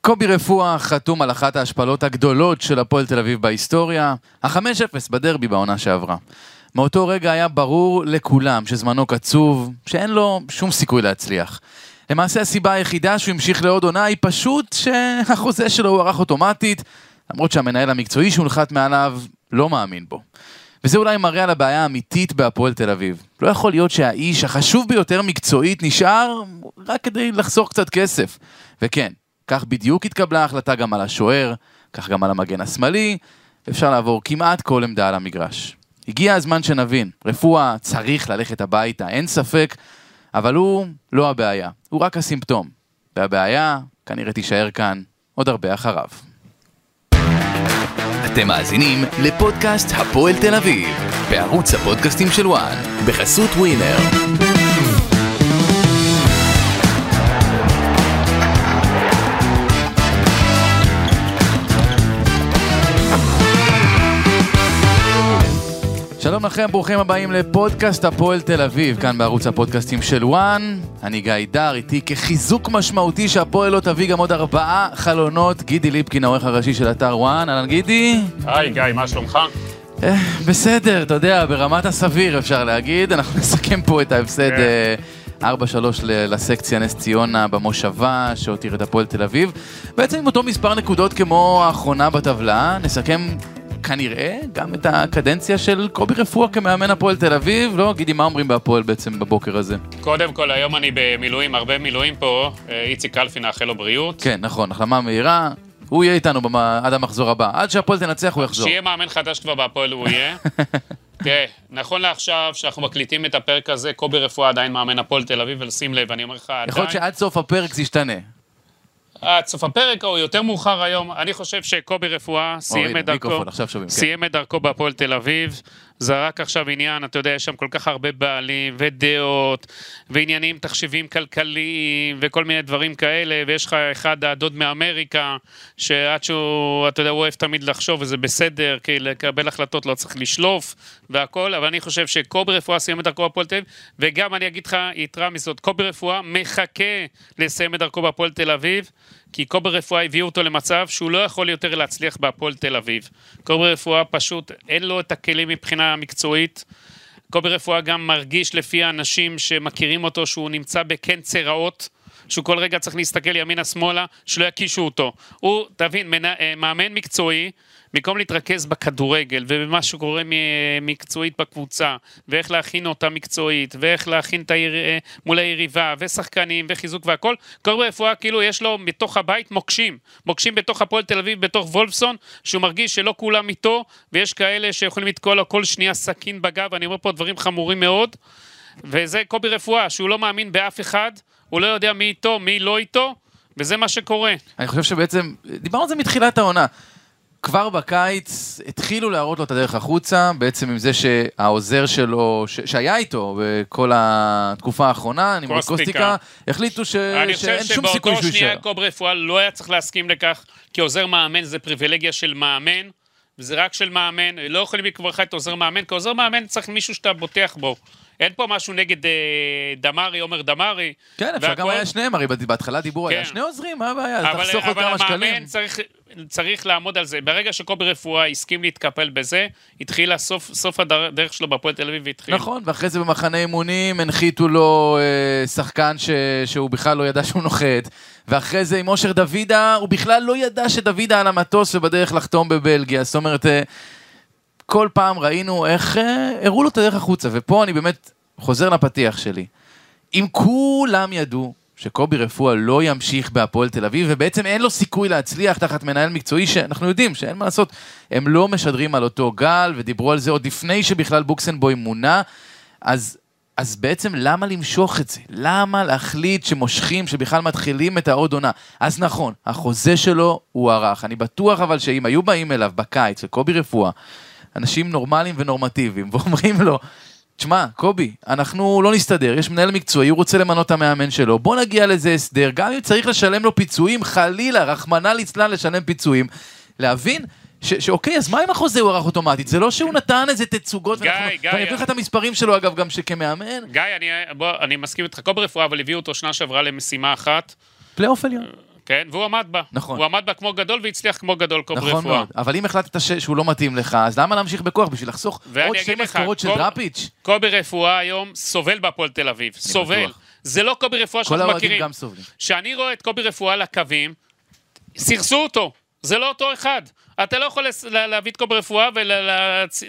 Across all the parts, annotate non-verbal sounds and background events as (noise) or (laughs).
קובי רפואה חתום על אחת ההשפלות הגדולות של הפועל תל אביב בהיסטוריה, ה-5-0 בדרבי בעונה שעברה. מאותו רגע היה ברור לכולם שזמנו קצוב, שאין לו שום סיכוי להצליח. למעשה הסיבה היחידה שהוא המשיך לעוד עונה היא פשוט שהחוזה שלו הוארך אוטומטית, למרות שהמנהל המקצועי שהונחת מעליו לא מאמין בו. וזה אולי מראה על הבעיה האמיתית בהפועל תל אביב. לא יכול להיות שהאיש החשוב ביותר מקצועית נשאר רק כדי לחסוך קצת כסף. וכן, כך בדיוק התקבלה ההחלטה גם על השוער, כך גם על המגן השמאלי, ואפשר לעבור כמעט כל עמדה על המגרש. הגיע הזמן שנבין, רפואה צריך ללכת הביתה, אין ספק, אבל הוא לא הבעיה, הוא רק הסימפטום. והבעיה כנראה תישאר כאן עוד הרבה אחריו. אתם מאזינים לפודקאסט הפועל תל אביב, בערוץ הפודקאסטים של וואן, בחסות ווינר. שלום לכם, ברוכים הבאים לפודקאסט הפועל תל אביב, כאן בערוץ הפודקאסטים של וואן. אני גיא דר, איתי כחיזוק משמעותי שהפועל לא תביא גם עוד ארבעה חלונות. גידי ליפקין, העורך הראשי של אתר וואן, אהלן גידי. היי גיא, מה שלומך? אה, בסדר, אתה יודע, ברמת הסביר אפשר להגיד. אנחנו (laughs) נסכם פה את ההפסד כן. אה, 4-3 לסקציה נס ציונה במושבה, שהותיר את הפועל תל אביב. בעצם עם אותו מספר נקודות כמו האחרונה בטבלה, נסכם כנראה גם את הקדנציה של קובי רפואה כמאמן הפועל תל אביב. לא, גידי, מה אומרים בהפועל בעצם בבוקר הזה? קודם כל, היום אני במילואים, הרבה מילואים פה. אה, איציק קלפי, נאחל לו בריאות. כן, נכון, החלמה מהירה. הוא יהיה איתנו במה, עד המחזור הבא. עד שהפועל תנצח הוא יחזור. שיהיה מאמן חדש כבר בהפועל הוא יהיה. (laughs) תראה, נכון לעכשיו, שאנחנו מקליטים את הפרק הזה, קובי רפואה עדיין מאמן הפועל תל אביב, ושים לב, אני אומר לך, יכול להיות עדיין, שעד סוף הפרק זה ישתנה. עד סוף הפרק או יותר מאוחר היום, אני חושב שקובי רפואה סיים את דרכו, כן. סיים את דרכו בהפועל תל אביב, זה רק עכשיו עניין, אתה יודע, יש שם כל כך הרבה בעלים ודעות, ועניינים, תחשיבים כלכליים, וכל מיני דברים כאלה, ויש לך אחד הדוד מאמריקה, שעד שהוא, אתה יודע, הוא אוהב תמיד לחשוב, וזה בסדר, כי לקבל החלטות לא צריך לשלוף, והכל, אבל אני חושב שקובי רפואה סיים את דרכו בהפועל תל אביב, וגם אני אגיד לך, יתרה מזאת, קובי רפואה מחכה לסיים את דרכו בהפועל תל אביב, כי קובי רפואה הביאו אותו למצב שהוא לא יכול יותר להצליח בהפועל תל אביב. קובי רפואה פשוט, אין לו את הכלים מבחינה מקצועית. קובי רפואה גם מרגיש לפי האנשים שמכירים אותו שהוא נמצא בקנצר רעות. שהוא כל רגע צריך להסתכל ימינה-שמאלה, שלא יקישו אותו. הוא, תבין, מנ... אה, מאמן מקצועי, במקום להתרכז בכדורגל ובמה שקורה מקצועית בקבוצה, ואיך להכין אותה מקצועית, ואיך להכין את העיר... אה, מול היריבה, ושחקנים, וחיזוק והכל, כל רפואה כאילו יש לו מתוך הבית מוקשים. מוקשים בתוך הפועל תל אביב, בתוך וולפסון, שהוא מרגיש שלא כולם איתו, ויש כאלה שיכולים לתקוע לו כל שנייה סכין בגב, אני אומר פה דברים חמורים מאוד. וזה קובי רפואה, שהוא לא מאמין באף אחד, הוא לא יודע מי איתו, מי לא איתו, וזה מה שקורה. אני חושב שבעצם, דיברנו על זה מתחילת העונה. כבר בקיץ התחילו להראות לו את הדרך החוצה, בעצם עם זה שהעוזר שלו, ש- שהיה איתו בכל התקופה האחרונה, נמרוד קוסטיקה. קוסטיקה, החליטו ש- אני חושב שאין שום סיכוי שבאותו שהוא שנייה יישאר. קובי רפואה לא היה צריך להסכים לכך, כי עוזר מאמן זה פריבילגיה של מאמן, וזה רק של מאמן, לא יכולים לקרוא לך את עוזר מאמן, כי עוזר מאמן צריך מישהו שאתה בוטח בו. אין פה משהו נגד אה, דמרי, עומר דמרי. כן, אפשר גם והכל. היה שניהם, הרי בהתחלה דיברו היה כן. שני עוזרים, מה הבעיה? אבל, תחסוך עוד אבל כמה שקלים. המאמן צריך, צריך לעמוד על זה. ברגע שקובי רפואה הסכים להתקפל בזה, התחילה סוף, סוף הדרך שלו בהפועל תל אביב והתחיל. נכון, ואחרי זה במחנה אימונים הנחיתו לו אה, שחקן ש... שהוא בכלל לא ידע שהוא נוחת, ואחרי זה עם אושר דוידה, הוא בכלל לא ידע שדוידה על המטוס ובדרך לחתום בבלגיה, זאת אומרת, אה, כל פעם ראינו איך אה, הראו לו את הדרך החוצה, ופה אני באמת חוזר לפתיח שלי. אם כולם ידעו שקובי רפואה לא ימשיך בהפועל תל אביב, ובעצם אין לו סיכוי להצליח תחת מנהל מקצועי, שאנחנו יודעים שאין מה לעשות, הם לא משדרים על אותו גל, ודיברו על זה עוד לפני שבכלל בוקסנבוי מונה, אז, אז בעצם למה למשוך את זה? למה להחליט שמושכים, שבכלל מתחילים את העוד עונה? אז נכון, החוזה שלו הוא ארך. אני בטוח אבל שאם היו באים אליו בקיץ, לקובי רפואה, אנשים נורמליים ונורמטיביים, (laughs) ואומרים לו, תשמע, קובי, אנחנו לא נסתדר, יש מנהל מקצועי, הוא רוצה למנות את המאמן שלו, בוא נגיע לאיזה הסדר, גם אם צריך לשלם לו פיצויים, חלילה, רחמנא ליצלן לשלם פיצויים, להבין ש- שאוקיי, אז מה אם החוזה הוא ערך אוטומטית? זה לא שהוא נתן איזה תצוגות, גיא, ואנחנו- גיא, ואני אביא לך את המספרים שלו אגב, גם שכמאמן, גיא, אני, בוא, אני מסכים איתך, קובי רפואה, אבל הביאו אותו שנה שעברה למשימה אחת. פלייאוף עליון. כן, והוא עמד בה. נכון. הוא עמד בה כמו גדול והצליח כמו גדול קובי רפואה. נכון מאוד, אבל אם החלטת ש- שהוא לא מתאים לך, אז למה להמשיך בכוח? בשביל לחסוך עוד שתי משכורות של כל- דראפיץ'? קובי רפואה היום סובל בהפועל תל אביב. סובל. בטוח. זה לא קובי רפואה כל שאנחנו האוהדים מכירים. גם סובלים. כשאני רואה את קובי רפואה על הקווים, סירסו אותו. זה לא אותו אחד. אתה לא יכול לה- להביא את קובי רפואה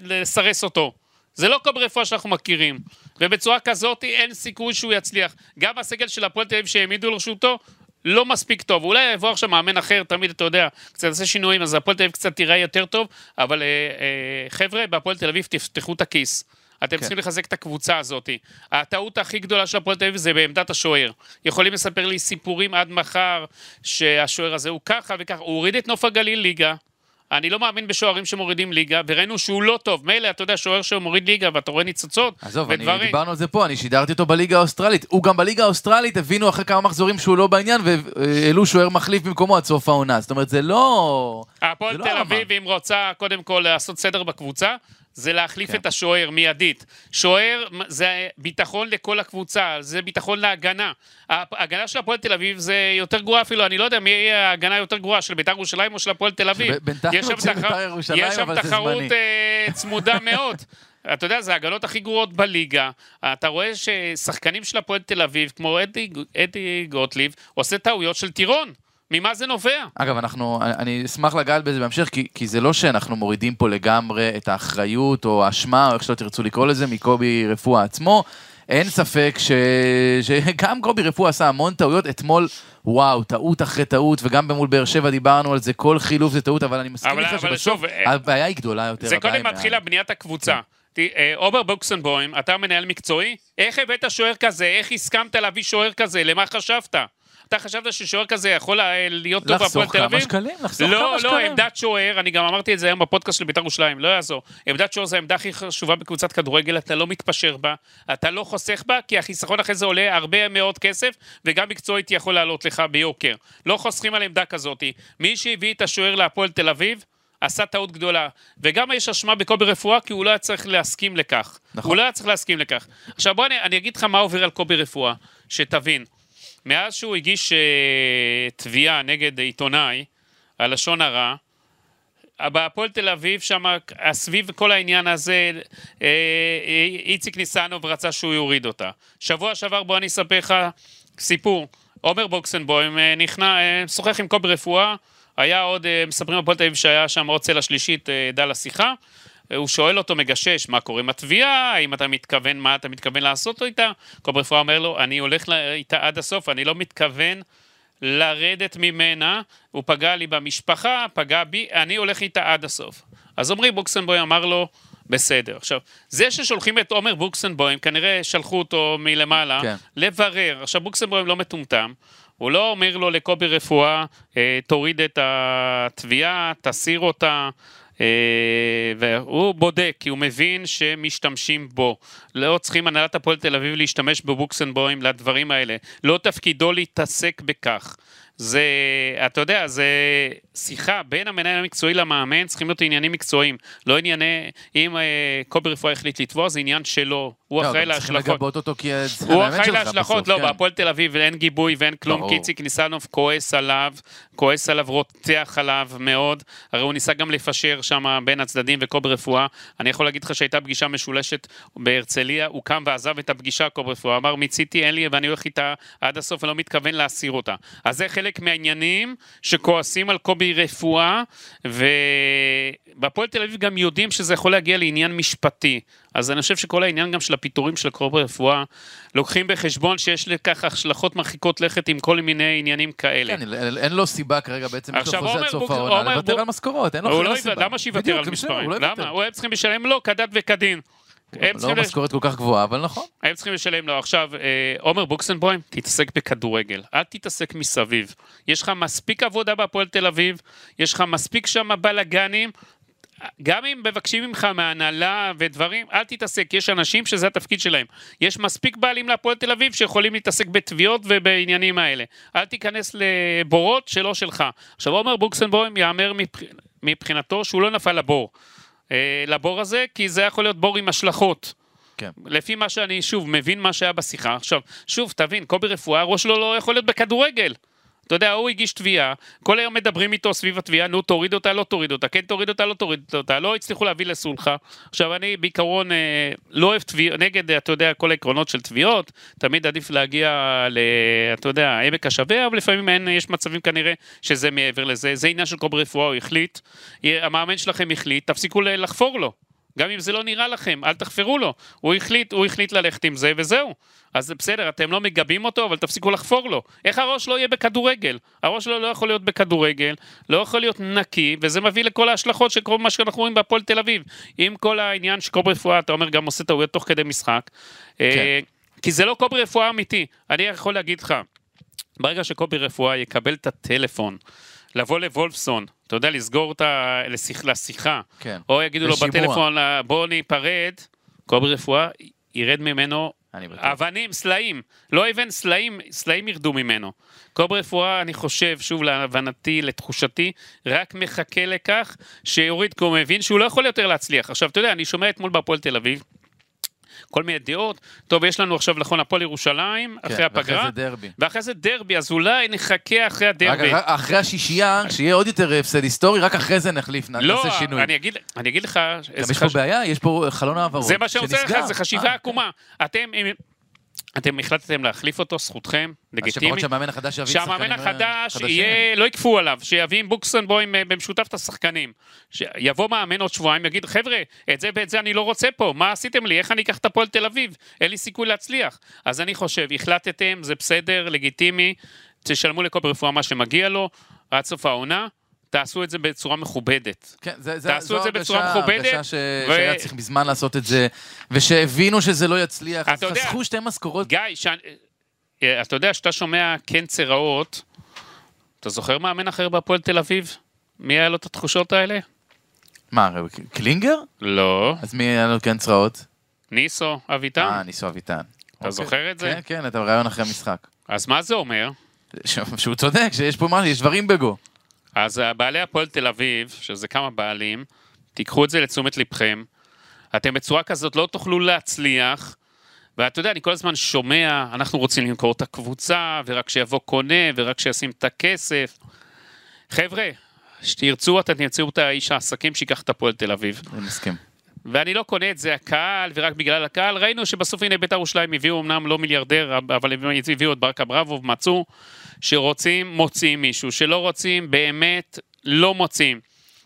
ולסרס אותו. זה לא קובי רפואה שאנחנו מכירים. ובצורה כזאת אין סיכוי שהוא יצליח. גם הסגל של הפועל תל אביב שהעמידו לרשותו, לא מספיק טוב. אולי יבוא עכשיו מאמן אחר, תמיד אתה יודע, קצת יעשה שינויים, אז הפועל תל אביב קצת תיראה יותר טוב, אבל אה, אה, חבר'ה, בהפועל תל אביב תפתחו את הכיס. אתם צריכים לחזק את הקבוצה הזאת. הטעות הכי גדולה של הפועל תל אביב זה בעמדת השוער. יכולים לספר לי סיפורים עד מחר שהשוער הזה הוא ככה וככה. הוא הוריד את נוף הגליל ליגה. אני לא מאמין בשוערים שמורידים ליגה, וראינו שהוא לא טוב. מילא, אתה יודע, שוער שמוריד ליגה ואתה רואה ניצוצות עזוב, ודברים. דיברנו על זה פה, אני שידרתי אותו בליגה האוסטרלית. הוא גם בליגה האוסטרלית, הבינו אחרי כמה מחזורים שהוא לא בעניין, והעלו שוער מחליף במקומו עד סוף העונה. זאת אומרת, זה לא... הפועל לא תל. אביב, אם רוצה קודם כל לעשות סדר בקבוצה, זה להחליף כן. את השוער מיידית. שוער זה ביטחון לכל הקבוצה, זה ביטחון להגנה. ההגנה של הפועל תל אביב זה יותר גרועה אפילו, אני לא יודע מי יהיה ההגנה היותר גרועה, של בית"ר ירושלים או של הפועל תל אביב. בינתיים יש שם רוצים בית"ר ירושלים, יש שם אבל זה תחרות זמני. אה, צמודה (laughs) מאוד. אתה יודע, זה ההגנות הכי גרועות בליגה. אתה רואה ששחקנים של הפועל תל אביב, כמו אדי, אדי גוטליב, עושה טעויות של טירון. ממה זה נובע? אגב, אנחנו, אני אשמח לגעת בזה בהמשך, כי, כי זה לא שאנחנו מורידים פה לגמרי את האחריות או האשמה, או איך שלא תרצו לקרוא לזה, מקובי רפואה עצמו. אין ספק ש... שגם קובי רפואה עשה המון טעויות. אתמול, וואו, טעות אחרי טעות, וגם במול באר שבע דיברנו על זה, כל חילוף זה טעות, אבל אני מסכים איתך שבסוף אה, הבעיה היא גדולה יותר. זה קודם מתחילה בניית הקבוצה. ת- אה, עובר בוקסנבוים, אתה מנהל מקצועי? איך הבאת שוער כזה? איך הסכמת להביא שוער כזה? למה חשבת? אתה חשבת ששוער כזה יכול אה, להיות טוב בהפועל לחסוך תל אביב? כמה שקלים, לחסוך לא, כמה לא, שקלים. עמדת שוער, אני גם אמרתי את זה היום בפודקאסט של בית"ר ירושלים, לא יעזור. עמדת שוער זה העמדה הכי חשובה בקבוצת כדורגל, אתה לא מתפשר בה, אתה לא חוסך בה, כי החיסכון אחרי זה עולה הרבה מאוד כסף, וגם מקצועית יכול לעלות לך ביוקר. לא חוסכים על עמדה כזאת. מי שהביא את השוער להפועל תל אביב, עשה טעות גדולה. וגם יש אשמה בקובי רפואה, כי הוא לא היה צריך להסכים לכך. נכון. הוא לא היה צריך להסכים לכך. עכשיו בוא אני, אני אגיד לך מה עובר על קובי רפואה, שתבין. מאז שהוא הגיש אה, תביעה נגד עיתונאי על לשון הרע, בהפועל תל אביב, שם, סביב כל העניין הזה, אה, אה, איציק ניסנוב רצה שהוא יוריד אותה. שבוע שעבר, בוא אני אספר לך סיפור. עומר בוקסנבוים נכנע, משוחח עם קובי רפואה, היה עוד, מספרים בפועל תל אביב שהיה שם עוד צלע שלישית, לשיחה. אה, הוא שואל אותו, מגשש, מה קורה עם התביעה, האם אתה מתכוון, מה אתה מתכוון לעשות איתה? קובי רפואה אומר לו, אני הולך איתה עד הסוף, אני לא מתכוון לרדת ממנה, הוא פגע לי במשפחה, פגע בי, אני הולך איתה עד הסוף. אז עמרי בוקסנבוים אמר לו, בסדר. עכשיו, זה ששולחים את עומר בוקסנבוים, כנראה שלחו אותו מלמעלה, כן. לברר. עכשיו, בוקסנבוים לא מטומטם, הוא לא אומר לו לקובי רפואה, אה, תוריד את התביעה, תסיר אותה. אה, והוא בודק, כי הוא מבין שמשתמשים בו. לא צריכים הנהלת הפועל תל אביב להשתמש בבוקסנבוים לדברים האלה. לא תפקידו להתעסק בכך. זה, אתה יודע, זה שיחה בין המנהל המקצועי למאמן, צריכים להיות עניינים מקצועיים. לא ענייני, אם אה, קובי רפואה החליט לתבוע, זה עניין שלו. הוא לא, אחראי גם צריכים להשלכות. לגבות אותו כי זה הוא אחראי להשלכות, לא, כן. בהפועל תל אביב אין גיבוי ואין כלום. כי איציק ניסנוב כועס עליו, כועס עליו, רוצח עליו מאוד, הרי הוא ניסה גם לפשר שם בין הצדדים וקובי רפואה. אני יכול להגיד לך שהייתה פגישה משולשת בהרצליה, הוא קם ועזב את הפגישה, קובי רפואה, אמר מיציתי, אין לי, ואני הולך איתה עד הסוף ולא מתכוון להסיר אותה. אז זה חלק מהעניינים שכועסים על קובי רפואה, ובהפועל תל אביב גם יודעים שזה יכול להגיע לעניין משפטי. אז אני חושב שכל העניין גם של הפיטורים של קובי רפואה, לוקחים בחשבון שיש לכך השלכות מרחיקות לכת עם כל מיני עניינים כאלה. כן, אין- לו סיבה כרגע בעצם, יש לו חוזה עד סוף העונה, לוותר על משכורות, אין לו הוא לא סיבה. למה שיוותר על מספרים? הוא לא למה? יוותר. הם צריכים לשלם לו כדת וכדין. לא לש- משכורת כל כך גבוהה, אבל נכון. הם צריכים לשלם לו. עכשיו, אה, עומר בוקסנבוים, תתעסק בכדורגל, אל תתעסק מסביב. יש לך מספיק עבודה בהפועל תל אביב, יש לך מספיק שם בלאגנים. גם אם מבקשים ממך מהנהלה ודברים, אל תתעסק, יש אנשים שזה התפקיד שלהם. יש מספיק בעלים להפועל תל אביב שיכולים להתעסק בתביעות ובעניינים האלה. אל תיכנס לבורות שלא שלך. עכשיו, עומר בוקסנבוים יאמר מבח... מבחינתו שהוא לא נפל לבור. אה, לבור הזה, כי זה יכול להיות בור עם השלכות. כן. לפי מה שאני, שוב, מבין מה שהיה בשיחה. עכשיו, שוב, תבין, קובי רפואה, הראש שלו לא יכול להיות בכדורגל. אתה יודע, הוא הגיש תביעה, כל היום מדברים איתו סביב התביעה, נו תוריד אותה, לא תוריד אותה, כן תוריד אותה, לא תוריד אותה, לא הצליחו להביא לסולחה. עכשיו אני בעיקרון אה, לא אוהב תביעות, נגד, אתה יודע, כל העקרונות של תביעות, תמיד עדיף להגיע ל... אתה יודע, עמק השווה, אבל לפעמים אין, יש מצבים כנראה שזה מעבר לזה, זה עניין של קובי רפואה, הוא החליט, המאמן שלכם החליט, תפסיקו לחפור לו. גם אם זה לא נראה לכם, אל תחפרו לו. הוא החליט, הוא החליט ללכת עם זה, וזהו. אז זה בסדר, אתם לא מגבים אותו, אבל תפסיקו לחפור לו. איך הראש לא יהיה בכדורגל? הראש שלו לא יכול להיות בכדורגל, לא יכול להיות נקי, וזה מביא לכל ההשלכות של מה שאנחנו רואים בהפועל תל אביב. עם כל העניין שקוב רפואה, אתה אומר, גם עושה טעויות תוך כדי משחק. אה, כן. כי זה לא קובי רפואה אמיתי. אני יכול להגיד לך, ברגע שקובי רפואה יקבל את הטלפון, לבוא לוולפסון, אתה יודע, לסגור את ה... לשיח, לשיחה, כן. או יגידו לו בטלפון, בוא ניפרד, קובי רפואה, ירד ממנו אבנים, סלעים, לא אבן, סלעים, סלעים ירדו ממנו. קובי רפואה, אני חושב, שוב להבנתי, לתחושתי, רק מחכה לכך שיוריד, כי הוא מבין שהוא לא יכול יותר להצליח. עכשיו, אתה יודע, אני שומע אתמול בהפועל תל אביב, כל מיני דעות. טוב, יש לנו עכשיו, נכון, הפועל ירושלים, כן, אחרי הפגרה. ואחרי זה דרבי. ואחרי זה דרבי, אז אולי נחכה אחרי הדרבי. רק אחרי השישייה, שיהיה עוד יותר הפסד היסטורי, רק אחרי זה נחליף, נעשה לא, שינוי. לא, אני אני אגיד לך... גם יש פה בעיה, יש פה חלון העברות זה מה שאני רוצה לך, זה חשיבה אה, עקומה. אתם, אתם החלטתם להחליף אותו, זכותכם, לגיטימי. אז שהמאמן החדש יביא שחקנים שהמאמן החדש יהיה, לא יכפו עליו, שיביא עם בוקסנבוים אה, במשותף את השחקנים. יבוא מאמן עוד שבועיים, יגיד, חבר'ה, את זה ואת זה אני לא רוצה פה, מה עשיתם לי, איך אני אקח את הפועל תל אביב? אין לי סיכוי להצליח. אז אני חושב, החלטתם, זה בסדר, לגיטימי, תשלמו לכל ברפואה מה שמגיע לו, עד סוף העונה. תעשו את זה בצורה מכובדת. כן, זה, זה, תעשו את זה בצורה מכובדת. הרגשה ש... ו... שהיה צריך מזמן לעשות את זה, ושהבינו שזה לא יצליח, אז יודע, חסכו שתי משכורות. גיא, ש... אה, אתה יודע, שאתה שומע כן צרעות, אתה זוכר מאמן אחר בהפועל תל אביב? מי היה לו את התחושות האלה? מה, קלינגר? לא. אז מי היה לו כן צרעות? ניסו אביטן. אה, ניסו אביטן. אתה אוקיי. זוכר את זה? כן, כן, אתה בריאיון אחרי המשחק. אז מה זה אומר? שהוא צודק, שיש פה משהו, יש דברים בגו. אז בעלי הפועל תל אביב, שזה כמה בעלים, תיקחו את זה לתשומת לבכם. אתם בצורה כזאת לא תוכלו להצליח. ואתה יודע, אני כל הזמן שומע, אנחנו רוצים למכור את הקבוצה, ורק שיבוא קונה, ורק שישים את הכסף. חבר'ה, שתרצו, אתם תרצו את האיש העסקים שיקח את הפועל תל אביב. אני מסכים. ואני לא קונה את זה הקהל, ורק בגלל הקהל. ראינו שבסוף הנה בית"ר ירושלים הביאו אמנם לא מיליארדר, אבל הם הביאו את ברק אברבוב, מצאו שרוצים, מוצאים מישהו, שלא רוצים, באמת לא מוצאים.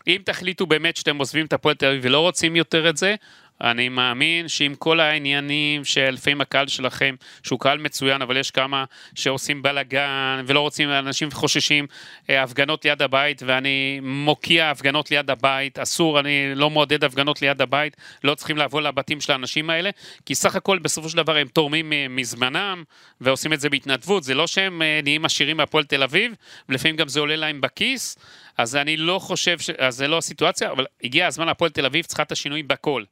אם תחליטו באמת שאתם עוזבים את הפועל תל אביב ולא רוצים יותר את זה, אני מאמין שעם כל העניינים שלפעמים הקהל שלכם, שהוא קהל מצוין, אבל יש כמה שעושים בלאגן ולא רוצים, אנשים חוששים אה, הפגנות ליד הבית, ואני מוקיע הפגנות ליד הבית, אסור, אני לא מעודד הפגנות ליד הבית, לא צריכים לבוא לבתים של האנשים האלה, כי סך הכל בסופו של דבר הם תורמים אה, מזמנם ועושים את זה בהתנדבות, זה לא שהם אה, נהיים עשירים מהפועל תל אביב, ולפעמים גם זה עולה להם בכיס, אז אני לא חושב, ש... אז זה לא הסיטואציה, אבל הגיע הזמן הפועל תל אביב צריכה את השינוי בכל.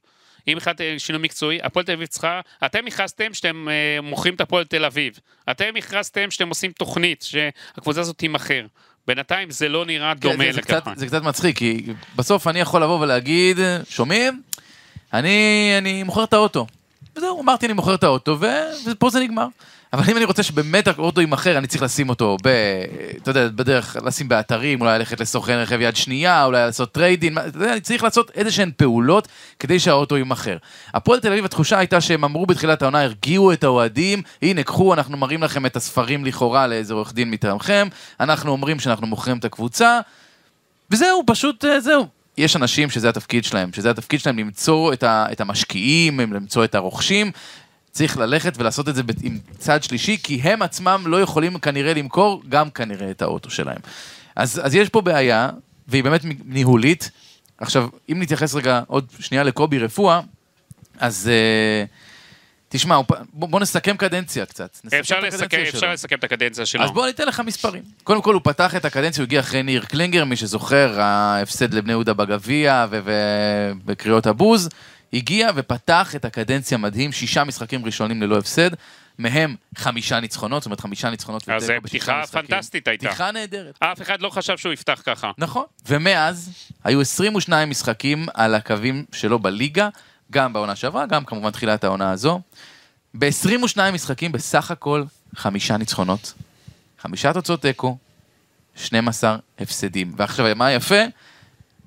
אם החלטתם שינוי מקצועי, הפועל תל אביב צריכה, אתם הכרזתם שאתם אה, מוכרים את הפועל תל אביב, אתם הכרזתם שאתם עושים תוכנית, שהקבוצה הזאת תימכר. בינתיים זה לא נראה כן, דומה לככה. זה קצת מצחיק, כי בסוף אני יכול לבוא ולהגיד, שומעים? אני, אני מוכר את האוטו. וזהו, אמרתי אני מוכר את האוטו, ופה זה נגמר. אבל אם אני רוצה שבאמת האוטו יימכר, אני צריך לשים אותו ב... אתה יודע, בדרך, לשים באתרים, אולי ללכת לסוכן רכב יד שנייה, אולי לעשות trade-in, אתה יודע, אני צריך לעשות איזה שהן פעולות כדי שהאוטו יימכר. הפועל תל אביב, התחושה הייתה שהם אמרו בתחילת העונה, הרגיעו את האוהדים, הנה, קחו, אנחנו מראים לכם את הספרים לכאורה לאיזה עורך דין מטעמכם, אנחנו אומרים שאנחנו מוכרים את הקבוצה, וזהו, פשוט אה, זהו. יש אנשים שזה התפקיד שלהם, שזה התפקיד שלהם למצוא את, ה, את המשקיעים, למצוא את הרוכשים, צריך ללכת ולעשות את זה עם צד שלישי, כי הם עצמם לא יכולים כנראה למכור גם כנראה את האוטו שלהם. אז, אז יש פה בעיה, והיא באמת ניהולית. עכשיו, אם נתייחס רגע עוד שנייה לקובי רפואה, אז uh, תשמע, בוא, בוא נסכם קדנציה קצת. אפשר, לסכם, אפשר לסכם את הקדנציה שלו. אז בוא ניתן לך מספרים. קודם כל, הוא פתח את הקדנציה, הוא הגיע אחרי ניר קלינגר, מי שזוכר, ההפסד לבני יהודה בגביע ובקריאות הבוז. הגיע ופתח את הקדנציה מדהים, שישה משחקים ראשונים ללא הפסד, מהם חמישה ניצחונות, זאת אומרת חמישה ניצחונות אז זו פתיחה פנטסטית הייתה. פתיחה נהדרת. אף אחד לא חשב שהוא יפתח ככה. נכון, ומאז היו 22 משחקים על הקווים שלו בליגה, גם בעונה שעברה, גם כמובן תחילת העונה הזו. ב-22 משחקים בסך הכל חמישה ניצחונות, חמישה תוצאות תיקו, 12 הפסדים. ועכשיו, מה יפה?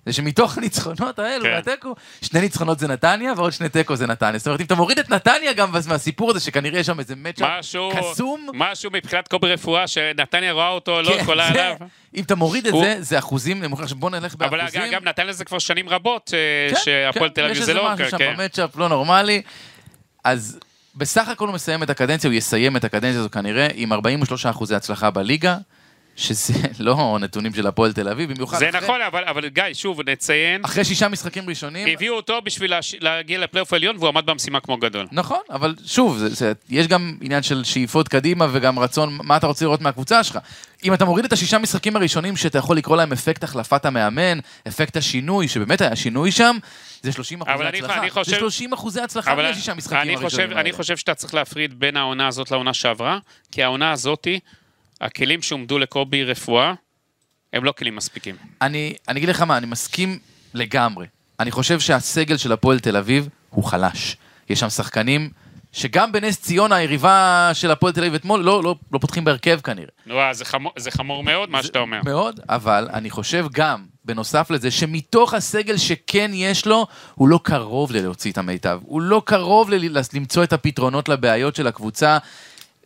זה שמתוך הניצחונות האלו, כן. והתיקו, שני ניצחונות זה נתניה, ועוד שני תיקו זה נתניה. זאת אומרת, אם אתה מוריד את נתניה גם מהסיפור הזה, שכנראה יש שם איזה מצ'אפ קסום, משהו מבחינת קובי רפואה, שנתניה רואה אותו, לא כן, יכולה זה- עליו. אם אתה מוריד את זה, זה אחוזים בוא נלך אבל באחוזים. אגב, נתניה זה כבר שנים רבות, אה, כן, שהפועל כן, תל אביב יש זה איזה לא... משהו שם כן. במצ'אפ לא נורמלי. אז בסך הכל הוא מסיים את הקדנציה, הוא יסיים את הקדנציה הזו כנראה עם 43 אחוזי הצלחה בליגה, שזה (laughs) לא נתונים של הפועל תל אביב, במיוחד זה אחרי- נכון, אבל, אבל גיא, שוב, נציין, אחרי שישה משחקים ראשונים. הביאו אותו בשביל להש... להגיע לפלייאוף העליון, והוא עמד במשימה כמו גדול. נכון, אבל שוב, זה, זה, יש גם עניין של שאיפות קדימה וגם רצון, מה אתה רוצה לראות מהקבוצה שלך. אם אתה מוריד את השישה משחקים הראשונים שאתה יכול לקרוא להם אפקט החלפת המאמן, אפקט השינוי, שבאמת היה שינוי שם, זה 30 אחוזי הצלחה. אני חושב- זה 30 אחוזי הצלחה מהשישה משחקים אני הראשונים חושב, אני. חושב שאתה צריך להפריד בין העונה הזאת לעונה שעברה, כי העונה הזאתי, הכלים שהועמדו לקובי רפואה, הם לא כלים מספיקים. אני, אני אגיד לך מה, אני מסכים לגמרי. אני חושב שהסגל של הפועל תל אביב הוא חלש. יש שם שחקנים שגם בנס ציונה, היריבה של הפועל תל אביב אתמול, לא, לא, לא פותחים בהרכב כנראה. נו, אה, זה חמור- זה חמור מאוד מה שאתה אומר. מאוד, אבל אני חושב גם, בנוסף לזה, שמתוך הסגל שכן יש לו, הוא לא קרוב ללהוציא את המיטב. הוא לא קרוב ל- למצוא את הפתרונות לבעיות של הקבוצה.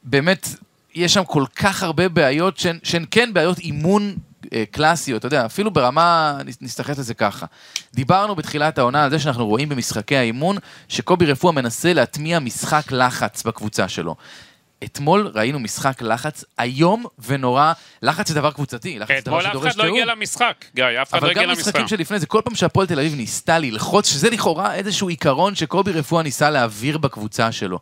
באמת, יש שם כל כך הרבה בעיות שהן, שהן כן בעיות אימון אה, קלאסיות, אתה יודע, אפילו ברמה, נס- נסתכל על זה ככה. דיברנו בתחילת העונה על זה שאנחנו רואים במשחקי האימון שקובי רפואה מנסה להטמיע משחק לחץ בקבוצה שלו. אתמול ראינו משחק לחץ איום ונורא. לחץ זה דבר קבוצתי, לחץ זה דבר אתמול אף שדורש אחד לא. הגיע למשחק, גיא, אף אחד לא אבל הגיע גם למשחק. משחקים שלפני זה, כל פעם שהפועל תל אביב ניסתה ללחוץ, שזה לכאורה איזשהו עיקרון שקובי רפואה ניסה להעביר בקבוצה שלו.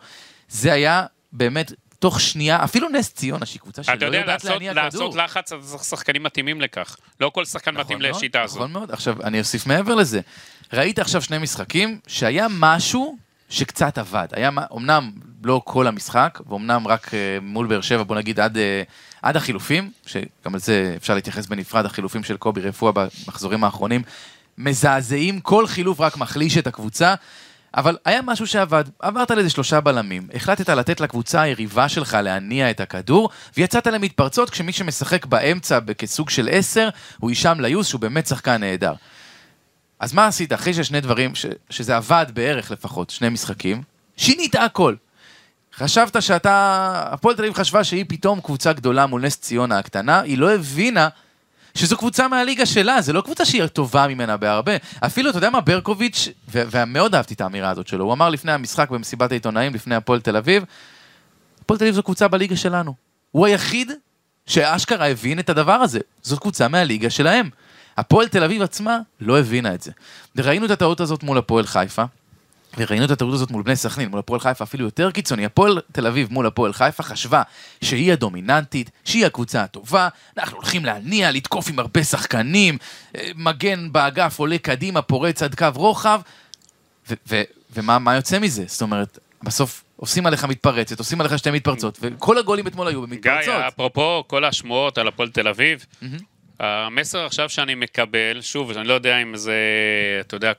זה היה באמת תוך שנייה, אפילו נס ציונה, שהיא קבוצה שלא אתה יודע, יודעת להניע כדור. לעשות לחץ, אז צריך שחקנים מתאימים לכך. לא כל שחקן נכון מתאים מאוד, לשיטה הזו. נכון מאוד. עכשיו, אני אוסיף מעבר לזה. ראית עכשיו שני משחקים שהיה משהו שקצת עבד. היה, אמנם לא כל המשחק, ואומנם רק אה, מול באר שבע, בוא נגיד עד, אה, עד החילופים, שגם על זה אפשר להתייחס בנפרד, החילופים של קובי רפואה במחזורים האחרונים, מזעזעים, כל חילוף רק מחליש את הקבוצה. אבל היה משהו שעבד, עברת לאיזה שלושה בלמים, החלטת לתת לקבוצה היריבה שלך להניע את הכדור, ויצאת למתפרצות כשמי שמשחק באמצע כסוג של עשר, הוא הישאם ליוס, שהוא באמת שחקן נהדר. אז מה עשית? אחרי ששני דברים, ש, שזה עבד בערך לפחות, שני משחקים, שינית הכל. חשבת שאתה, הפועל תל אביב חשבה שהיא פתאום קבוצה גדולה מול נס ציונה הקטנה, היא לא הבינה שזו קבוצה מהליגה שלה, זו לא קבוצה שהיא טובה ממנה בהרבה. אפילו, אתה יודע מה, ברקוביץ', ומאוד אהבתי את האמירה הזאת שלו, הוא אמר לפני המשחק במסיבת העיתונאים, לפני הפועל תל אביב, הפועל תל אביב זו קבוצה בליגה שלנו. הוא היחיד שאשכרה הבין את הדבר הזה. זאת קבוצה מהליגה שלהם. הפועל תל אביב עצמה לא הבינה את זה. וראינו את הטעות הזאת מול הפועל חיפה, וראינו את הטעות הזאת מול בני סכנין, מול הפועל חיפה אפילו יותר קיצוני. הפועל תל אביב מול הפועל חיפה חשבה שהיא הדומיננטית, שהיא הקבוצה הטובה, אנחנו הולכים להניע, לתקוף עם הרבה שחקנים, אה, מגן באגף עולה קדימה, פורץ עד קו רוחב, ו- ו- ומה מה יוצא מזה? זאת אומרת, בסוף עושים עליך מתפרצת, עושים עליך שתי מתפרצות, וכל הגולים אתמול היו גיא, במתפרצות. אפרופו כל השמועות על הפועל תל אביב, המסר עכשיו שאני מקבל, שוב, אני לא יודע אם זה, אתה יודע,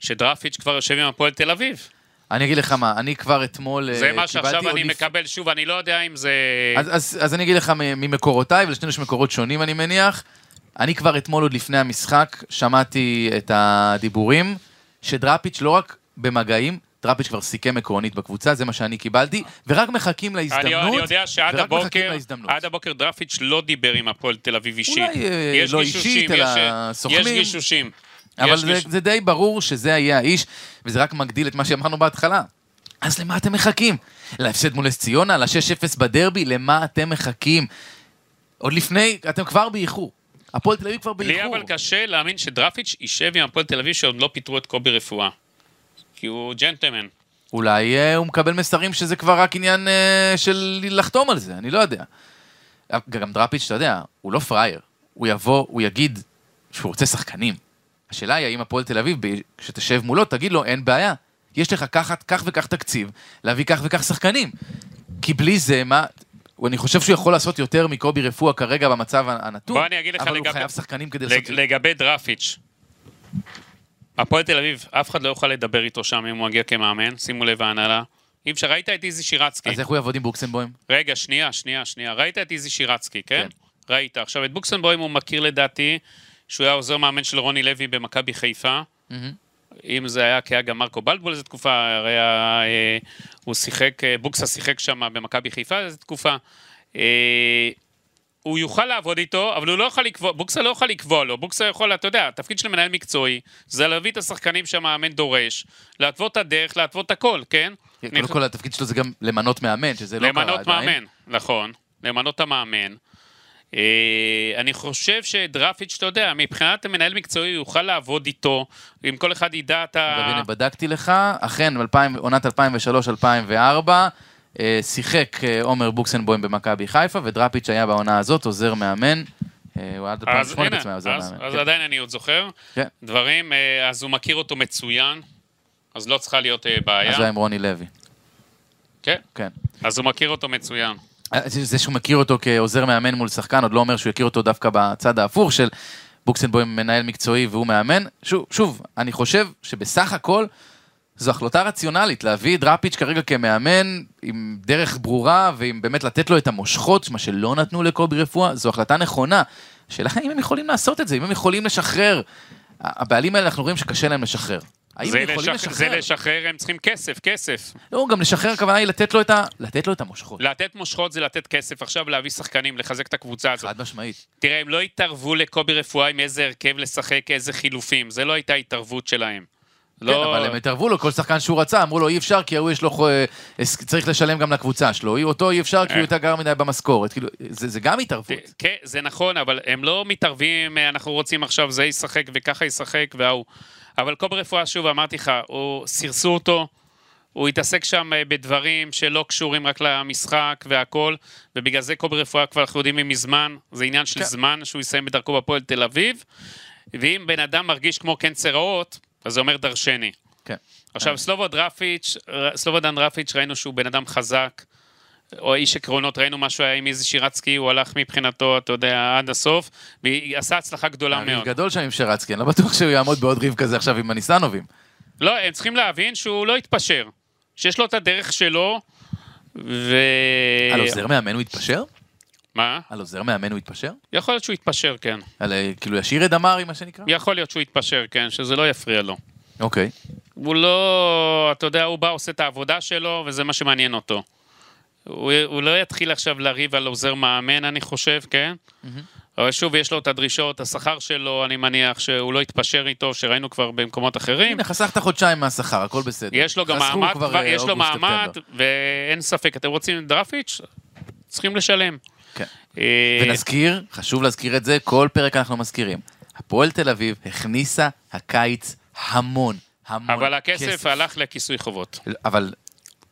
שדרפיץ' כבר יושב עם הפועל תל אביב. אני אגיד לך מה, אני כבר אתמול זה אה, מה שעכשיו אני לפ- מקבל, שוב, אני לא יודע אם זה... אז, אז, אז אני אגיד לך ממקורותיי, ולשנינו יש מקורות שונים אני מניח. אני כבר אתמול עוד לפני המשחק שמעתי את הדיבורים שדראפיץ' לא רק במגעים, דראפיץ' כבר סיכם עקרונית בקבוצה, זה מה שאני קיבלתי, ורק מחכים להזדמנות. אני, אני יודע שעד הבוקר. עד הבוקר דרפיץ' לא דיבר עם הפועל תל אביב אישית. אולי, אה, יש לא אישית, אלא יש- סוכנים. יש גישושים. אבל יש זה, גיש- זה די ברור שזה יהיה האיש, וזה רק מגדיל את מה שאמרנו בהתחלה. אז למה אתם מחכים? להפסד מול נס ציונה? ל-6-0 בדרבי? למה אתם מחכים? עוד לפני, אתם כבר באיחור. הפועל תל אביב כבר לי באיחור. אבל קשה להאמין שדרפיץ' יישב עם הפועל תל אביב שעוד לא פיטרו את קובי רפואה. כי הוא ג'נטלמן. אולי אה, הוא מקבל מסרים שזה כבר רק עניין אה, של לחתום על זה, אני לא יודע. אה, גם דראפיץ', אתה יודע, הוא לא פראייר. הוא יבוא, הוא יגיד שהוא רוצה שחקנים. השאלה היא האם הפועל תל אביב, כשתשב מולו, תגיד לו, אין בעיה. יש לך כך, כך וכך תקציב, להביא כך וכך שחקנים. כי בלי זה, מה... אני חושב שהוא יכול לעשות יותר מקובי רפואה כרגע במצב הנתון, אבל הוא לגבי- חייב שחקנים כדי לג- לעשות... לגבי דרפיץ', הפועל תל אביב, אף אחד לא יוכל לדבר איתו שם אם הוא מגיע כמאמן, שימו לב ההנהלה. אי אפשר, ראית את איזי שירצקי. אז איך הוא יעבוד עם בוקסנבוים? רגע, שנייה, שנייה, שנייה. ראית את איזי שירצקי, כן? כן. ראית. עכשיו, את בוקסנבוים הוא מכיר לדעתי, שהוא היה עוזר מאמן של רוני לוי במכבי חיפה. אם זה היה כי היה גם מרקו בלבול איזה תקופה, הרי היה, אה, הוא שיחק, אה, בוקסה שיחק שם במכבי חיפה איזה תקופה. אה, הוא יוכל לעבוד איתו, אבל הוא לא יכול לקבוע, בוקסה לא יכול לקבוע לו, בוקסה יכול, אתה יודע, התפקיד של מנהל מקצועי, זה להביא את השחקנים שהמאמן דורש, להתוות את הדרך, להתוות את הכל, כן? קודם כל התפקיד שלו זה גם למנות מאמן, שזה לא קרה עדיין. למנות מאמן, נכון, למנות את המאמן. אה, אני חושב שדרפיץ', אתה יודע, מבחינת המנהל מקצועי, הוא יוכל לעבוד איתו, אם כל אחד ידע את ה... הנה, בדקתי לך, אכן, עונת 2003-2004, אה, שיחק אה, עומר בוקסנבוים במכבי חיפה, ודראפיץ' היה בעונה הזאת עוזר מאמן. הוא עד אז 2008 הנה, בעצם היה עוזר מאמן. אז כן. עדיין אני עוד זוכר כן. דברים, אז הוא מכיר אותו מצוין, אז לא צריכה להיות בעיה. אז היה עם רוני לוי. כן, כן. אז הוא מכיר אותו מצוין. זה זה שהוא מכיר אותו כעוזר מאמן מול שחקן, עוד לא אומר שהוא יכיר אותו דווקא בצד ההפוך של בוקסנבוים מנהל מקצועי והוא מאמן. שוב, שוב, אני חושב שבסך הכל זו החלטה רציונלית להביא את דראפיץ' כרגע כמאמן עם דרך ברורה ועם באמת לתת לו את המושכות, מה שלא נתנו לקובי רפואה, זו החלטה נכונה. השאלה אם הם יכולים לעשות את זה, אם הם יכולים לשחרר. הבעלים האלה, אנחנו רואים שקשה להם לשחרר. האם הם יכולים לשח- זה לשחרר? לשחרר, הם צריכים כסף, כסף. לא, גם לשחרר, הכוונה היא לתת לו את ה- לתת לו את המושכות. לתת מושכות זה לתת כסף, עכשיו להביא שחקנים, לחזק את הקבוצה הזאת. חד משמעית. תראה, הם לא התערבו לקובי רפואה עם איזה הרכב לשחק, איזה חילופים, זה לא הייתה התערבות שלהם. כן, לא... אבל הם התערבו לו, כל שחקן שהוא רצה, אמרו לו אי אפשר כי ההוא יש לו, אה, צריך לשלם גם לקבוצה שלו, אותו אי אפשר כי הוא אה. יותר גר מדי במשכורת, כאילו, זה זה גם התערבות. כן, זה נכון, אבל הם לא מתערבים, אה, אנחנו רוצים עכשיו זה ישחק וככה ישחק וההוא. אבל קובי רפואה, שוב, אמרתי לך, הוא סירסו אותו, הוא התעסק שם אה, בדברים שלא קשורים רק למשחק והכל, ובגלל זה קובי רפואה כבר אנחנו יודעים מזמן, זה עניין של כן. זמן שהוא יסיים בדרכו בפועל תל אביב, ואם בן אדם מרגיש כמו קנצר רעות, אז זה אומר דרשני. כן. עכשיו, דרפיץ', סלובודן דרפיץ', ראינו שהוא בן אדם חזק, או איש עקרונות, ראינו מה שהוא היה עם איזי שירצקי, הוא הלך מבחינתו, אתה יודע, עד הסוף, ועשה הצלחה גדולה מאוד. גדול שם עם שרצקי, אני לא בטוח שהוא יעמוד בעוד ריב כזה עכשיו עם הניסנובים. לא, הם צריכים להבין שהוא לא יתפשר, שיש לו את הדרך שלו, ו... על עוזר מאמן הוא התפשר? מה? על עוזר מאמן הוא התפשר? יכול להיות שהוא יתפשר, כן. על אה, כאילו ישיר את דמארי, מה שנקרא? יכול להיות שהוא יתפשר, כן, שזה לא יפריע לו. אוקיי. הוא לא, אתה יודע, הוא בא, עושה את העבודה שלו, וזה מה שמעניין אותו. הוא, הוא לא יתחיל עכשיו לריב על עוזר מאמן, אני חושב, כן? אבל שוב, יש לו את הדרישות, השכר שלו, אני מניח שהוא לא יתפשר איתו, שראינו כבר במקומות אחרים. הנה, חסכת חודשיים מהשכר, הכל בסדר. יש לו גם מעמד, כבר, כבר, יש לו מעמד, ספטמבר. ואין ספק, אתם רוצים דרפיץ'? צריכים לשלם. כן. אה, ונזכיר, חשוב להזכיר את זה, כל פרק אנחנו מזכירים. הפועל תל אביב הכניסה הקיץ המון, המון אבל הכסף הלך לכיסוי חובות. אבל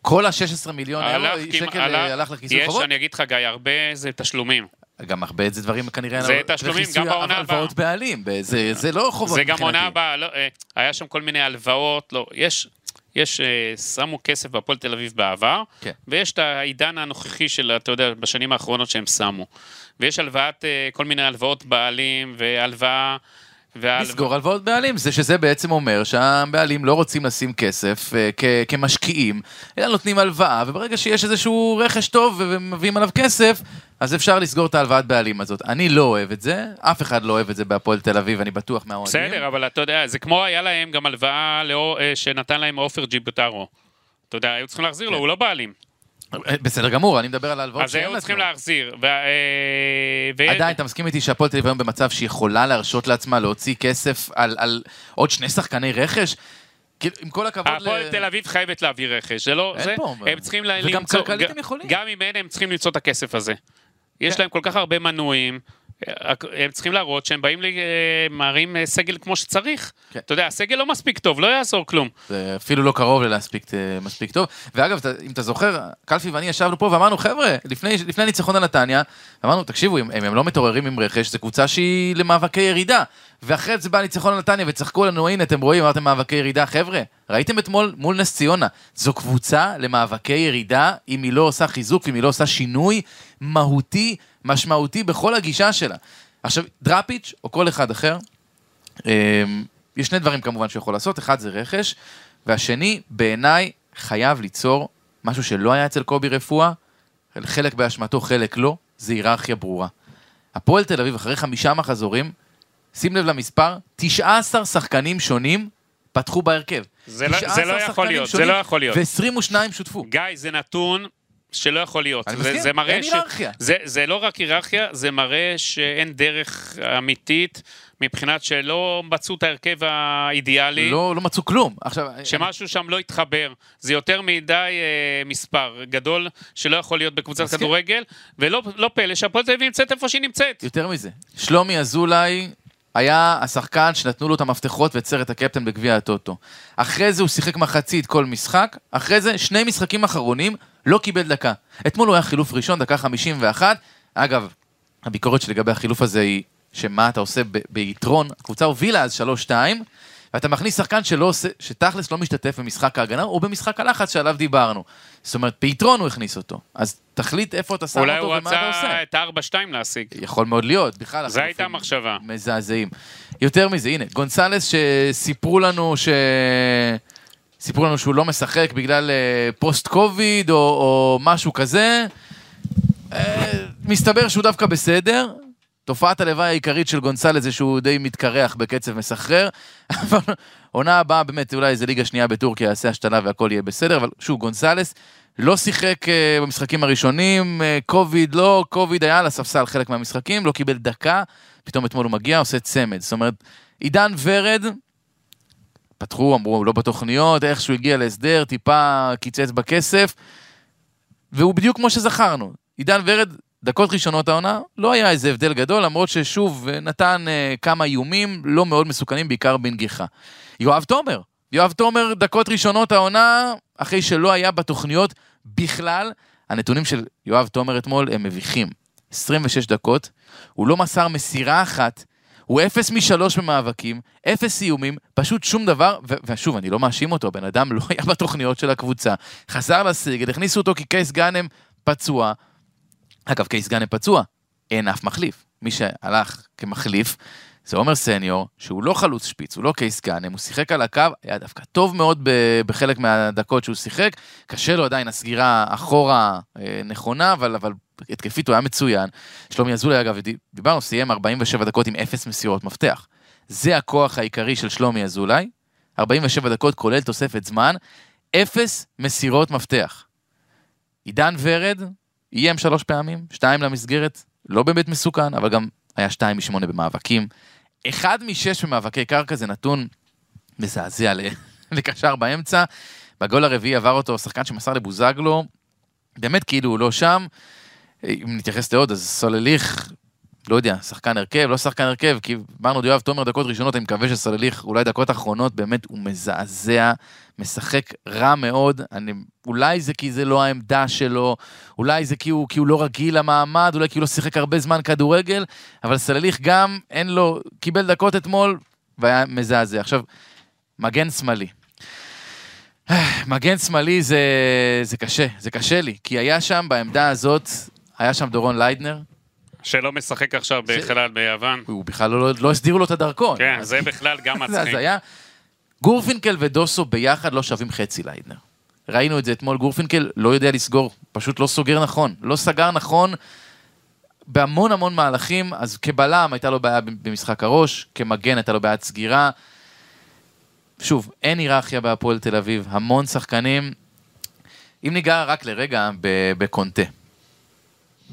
כל ה-16 מיליון אירו, הלך, כמעט- שקל אה, הלך לכיסוי יש, חובות? אני אגיד לך, גיא, הרבה זה תשלומים. גם הרבה זה דברים כנראה... זה לא- תשלומים, גם בעונה הבאה. הלוואות בעלים, זה- זה לא חובות זה גם. עונה הבאה, לא, אה, היה שם כל מיני הלוואות, לא, יש, יש, אה, שמו כסף בהפועל תל אביב בעבר, כן. ויש את העידן הנוכחי של, אתה יודע, בשנים האחרונות שהם שמו. ויש הלוואת, כל מיני הלוואות בעלים, והלוואה... לסגור הלוואות בעלים, זה שזה בעצם אומר שהבעלים לא רוצים לשים כסף אה, כ- כמשקיעים, אלא נותנים הלוואה, וברגע שיש איזשהו רכש טוב ומביאים עליו כסף, אז אפשר לסגור את ההלוואת בעלים הזאת. אני לא אוהב את זה, אף אחד לא אוהב את זה בהפועל תל אביב, אני בטוח מהאוהדים. בסדר, אבל אתה יודע, זה כמו היה להם גם הלוואה לאו- אה, שנתן להם עופר ג'יבוטרו. אתה יודע, היו צריכים להחזיר לו, כן. הוא לא בעלים. אה, בסדר גמור, אני מדבר על ההלוואות אז היו צריכים. להחזיר. אה, ו- עדיין, אתה מסכים איתי שהפועל תל אביב היום במצב שהיא יכולה להרשות לעצמה להוציא כסף על, על עוד שני שחקני רכש? כאילו, עם כל הכבוד הפועל תל אביב חייבת להביא רכש, זה לא... אין זה, פה, הם צריכים ל- וגם למצוא... כלכלית הם יכולים. גם אם אין, הם צריכים למצוא את הכסף הזה. יש כן. להם כל כך הרבה מנויים, אה, הם צריכים להראות שהם באים, מראים אה, סגל כמו שצריך. כן. אתה יודע, הסגל לא מספיק טוב, לא יעזור כלום. זה אפילו לא קרוב ללהספיק אה, מספיק טוב. ואגב, אם אתה זוכר, קלפי ואני ישבנו פה ואמרנו, חבר'ה, לפני, לפני ניצחון על נתניה, אמרנו, תקשיבו, אם, אם הם לא מתעוררים עם רכש, זו קבוצה שהיא למאבקי ירידה. ואחרי זה בא ניצחון על נתניה וצחקו לנו, הנה, אתם רואים, אמרתם מאבקי ירידה. חבר'ה, ראיתם אתמול מול נס ציונה, זו קבוצה למאבקי ירידה, אם היא לא עושה חיזוק, אם היא לא עושה שינוי מהותי, משמעותי בכל הגישה שלה. עכשיו, דראפיץ' או כל אחד אחר, אמ, יש שני דברים כמובן שהוא יכול לעשות, אחד זה רכש, והשני, בעיניי, חייב ליצור משהו שלא היה אצל קובי רפואה, חלק באשמתו, חלק לא, זה היררכיה ברורה. הפועל תל אביב, אחרי חמישה מחזורים, שים לב למספר, 19 שחקנים שונים פתחו בהרכב. זה לא- זה 19 לא יכול להיות, זה שונים, לא יכול להיות. ו-22 שותפו. גיא, זה נתון שלא יכול להיות. אני זה, מסכים, זה מראה אין היררכיה. זה, זה לא רק היררכיה, זה מראה שאין דרך אמיתית מבחינת שלא מצאו את ההרכב האידיאלי. לא, לא מצאו כלום. עכשיו, שמשהו שם לא התחבר, זה יותר מדי אה, מספר גדול שלא יכול להיות בקבוצת מסכים. כדורגל, ולא לא פלא שהפועל תל אביב נמצאת איפה שהיא נמצאת. יותר מזה, שלומי אזולאי היה השחקן שנתנו לו את המפתחות והצר את הקפטן בגביע הטוטו. אחרי זה הוא שיחק מחצית כל משחק, אחרי זה שני משחקים אחרונים לא קיבל דקה. אתמול הוא היה חילוף ראשון, דקה 51. אגב, הביקורת שלי לגבי החילוף הזה היא שמה אתה עושה ב- ביתרון, הקבוצה הובילה אז 3-2, ואתה מכניס שחקן שלא עושה, שתכלס לא משתתף במשחק ההגנה או במשחק הלחץ שעליו דיברנו. זאת אומרת, ביתרון הוא הכניס אותו. אז תחליט איפה אתה שם אולי אותו הוא ומה אתה עושה. רצה את ה-4-2 להשיג. יכול מאוד להיות, בכלל. זו הייתה המחשבה. מזעזעים. יותר מזה, הנה, גונסלס שסיפרו לנו ש... סיפרו לנו שהוא לא משחק בגלל אה, פוסט קוביד או, או משהו כזה. אה, מסתבר שהוא דווקא בסדר. תופעת הלוואי העיקרית של גונסלס זה שהוא די מתקרח בקצב מסחרר. (laughs) אבל עונה הבאה באמת אולי איזה ליגה שנייה בטורקיה יעשה השתלה והכל יהיה בסדר, אבל שוב, גונסלס לא שיחק אה, במשחקים הראשונים, קוביד לא, קוביד היה על הספסל חלק מהמשחקים, לא קיבל דקה, פתאום אתמול הוא מגיע, עושה צמד. זאת אומרת, עידן ורד, פתחו, אמרו, לא בתוכניות, איכשהו הגיע להסדר, טיפה קיצץ בכסף, והוא בדיוק כמו שזכרנו. עידן ורד, דקות ראשונות העונה, לא היה איזה הבדל גדול, למרות ששוב, נתן אה, כמה איומים לא מאוד מסוכנים, בעיקר בנגיחה. יואב תומר, יואב תומר, דקות ראשונות העונה, אחרי שלא היה בתוכניות בכלל, הנתונים של יואב תומר אתמול הם מביכים. 26 דקות, הוא לא מסר מסירה אחת, הוא אפס משלוש במאבקים, אפס איומים, פשוט שום דבר, ו- ושוב, אני לא מאשים אותו, הבן אדם לא היה בתוכניות של הקבוצה, חזר לסגל, הכניסו אותו כי קייס גאנם פצוע. אגב, קייס גאנם פצוע, אין אף מחליף. מי שהלך כמחליף זה עומר סניור, שהוא לא חלוץ שפיץ, הוא לא קייס גאנם, הוא שיחק על הקו, היה דווקא טוב מאוד בחלק מהדקות שהוא שיחק, קשה לו עדיין הסגירה אחורה אה, נכונה, אבל, אבל התקפית הוא היה מצוין. שלומי אזולאי, אגב, די- דיברנו, סיים 47 דקות עם אפס מסירות מפתח. זה הכוח העיקרי של שלומי אזולאי, 47 דקות כולל תוספת זמן, אפס מסירות מפתח. עידן ורד איים שלוש פעמים, שתיים למסגרת, לא באמת מסוכן, אבל גם היה שתיים משמונה במאבקים. אחד משש במאבקי קרקע זה נתון מזעזע (laughs) לקשר באמצע. בגול הרביעי עבר אותו שחקן שמסר לבוזגלו, באמת כאילו הוא לא שם. אם נתייחס לעוד, אז סולליך, לא יודע, שחקן הרכב, לא שחקן הרכב, כי אמרנו יואב תומר דקות ראשונות, אני מקווה שסולליך, אולי דקות אחרונות, באמת הוא מזעזע, משחק רע מאוד, אני, אולי זה כי זה לא העמדה שלו, אולי זה כי הוא, כי הוא לא רגיל למעמד, אולי כי הוא לא שיחק הרבה זמן כדורגל, אבל סולליך גם, אין לו, קיבל דקות אתמול, והיה מזעזע. עכשיו, מגן שמאלי. (sighs) מגן שמאלי זה, זה קשה, זה קשה לי, כי היה שם בעמדה הזאת, היה שם דורון ליידנר, שלא משחק עכשיו בכלל ביוון. הוא בכלל לא, לא הסדירו לו את הדרכון. כן, אז- זה בכלל גם (laughs) זה מצחיק. הזיה. גורפינקל ודוסו ביחד לא שווים חצי ליידנר. ראינו את זה אתמול, גורפינקל לא יודע לסגור, פשוט לא סוגר נכון. לא סגר נכון בהמון המון מהלכים, אז כבלם הייתה לו בעיה במשחק הראש, כמגן הייתה לו בעיית סגירה. שוב, אין היררכיה בהפועל תל אביב, המון שחקנים. אם ניגע רק לרגע בקונטה.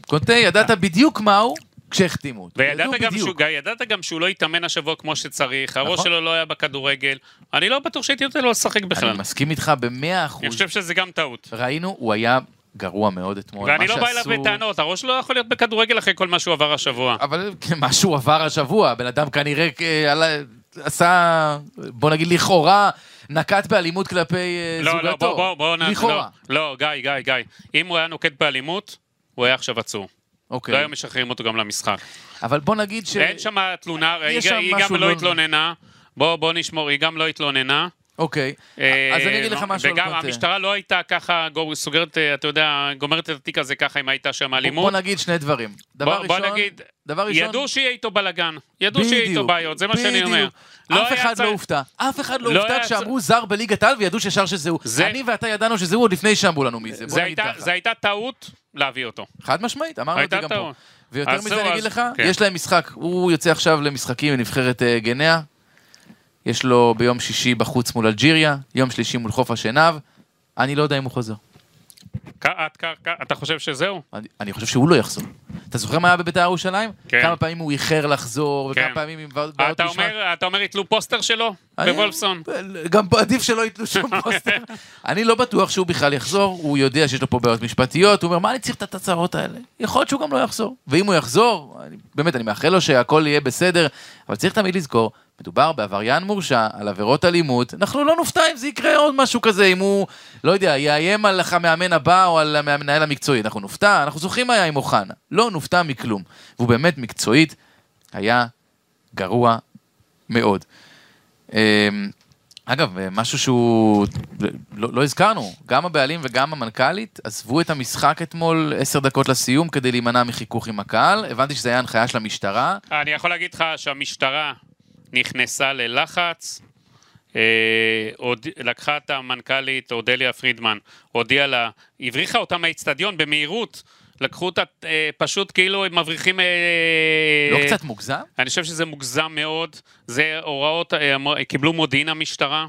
קונטה, ידעת בדיוק מהו כשהחתימו אותו. וידעת גם. שהוא, גיא, ידעת גם שהוא לא התאמן השבוע כמו שצריך, הראש נכון. שלו לא היה בכדורגל. אני לא בטוח שהייתי נותן לו לשחק בכלל. אני מסכים איתך במאה אחוז. אני חושב שזה גם טעות. ראינו, הוא היה גרוע מאוד אתמול. ואני לא בא אליו בטענות, הראש לא יכול להיות בכדורגל אחרי כל מה שהוא עבר השבוע. אבל מה שהוא עבר השבוע, הבן אדם כנראה אה, עשה, בוא נגיד לכאורה, נקט באלימות כלפי אה, לא, זוגתו. לא, בוא, בוא, בוא, לכאורה. לא, לא, גיא, גיא, גיא. אם הוא היה נוקט באלימות, הוא היה עכשיו עצור. לא אוקיי. היו משחררים אותו גם למשחק. אבל בוא נגיד ש... אין שם תלונה, היא שם גם לא לא- התלוננה. בוא, בוא נשמור, היא גם לא התלוננה. אוקיי, אה, אז אני אגיד לך משהו על וגם קונטה. המשטרה לא הייתה ככה סוגרת, אה, אתה יודע, גומרת את התיק הזה ככה אם הייתה שם בוא אלימות. נגיד שני דברים. דבר בוא, בוא ראשון, נגיד, דבר ראשון, ידעו שיהיה איתו בלאגן, ידעו שיהיה איתו בעיות, זה מה שאני אומר. לא אף אחד לא הופתע, אף אחד לא לא הופתע כשאמרו זר בליגת העל וידעו שישר שזה הוא. זה- אני ואתה ידענו שזה הוא עוד לפני שאמרו לנו מי זה, זה הייתה- ככה. זה הייתה טעות להביא אותו. חד משמעית, אמרנו את זה גם פה. טעות. ויותר אז מזה אני אגיד לך, כן. יש להם משחק, הוא יוצא עכשיו למשחקים בנבחרת אה, גנאה, יש לו ביום שישי בחוץ מול אלג'יריה, יום שלישי מול חוף השנהב, אני לא יודע אם הוא חוזר. כ- כ- אתה חושב שזהו? אני, אני חושב שהוא לא יחזור. אתה זוכר מה היה בבית"ר ירושלים? כן. כמה פעמים הוא איחר לחזור, וכמה כן. פעמים עם בעיות אתה משמעת. אתה אומר יתלו פוסטר שלו בוולפסון? גם עדיף שלא ייתנו שום (laughs) פוסטר. אני לא בטוח שהוא בכלל יחזור, הוא יודע שיש לו פה בעיות משפטיות, הוא אומר, מה אני צריך את התצהרות האלה? יכול להיות שהוא גם לא יחזור. ואם הוא יחזור, אני, באמת, אני מאחל לו שהכל יהיה בסדר, אבל צריך תמיד לזכור, מדובר בעבריין מורשע על עבירות אלימות, אנחנו לא נופתע אם זה יקרה עוד משהו כזה, אם הוא, לא יודע, יאיים על המאמן הבא או על המנהל המקצועי. אנחנו נופתע, אנחנו זוכרים מה היה עם אוחנה. לא נופתע מכלום. והוא באמת מקצועית היה גרוע מאוד. אמ, אגב, משהו שהוא... לא, לא הזכרנו, גם הבעלים וגם המנכ"לית עזבו את המשחק אתמול עשר דקות לסיום כדי להימנע מחיכוך עם הקהל. הבנתי שזו הייתה הנחיה של המשטרה. אני יכול להגיד לך שהמשטרה נכנסה ללחץ, אה, הוד... לקחה את המנכ"לית אודליה פרידמן, הודיעה לה, הבריחה אותה מהאיצטדיון במהירות, לקחו אותה אה, פשוט כאילו הם מבריחים... אה, לא קצת מוגזם? אני חושב שזה מוגזם מאוד, זה הוראות, אה, קיבלו מודיעין המשטרה.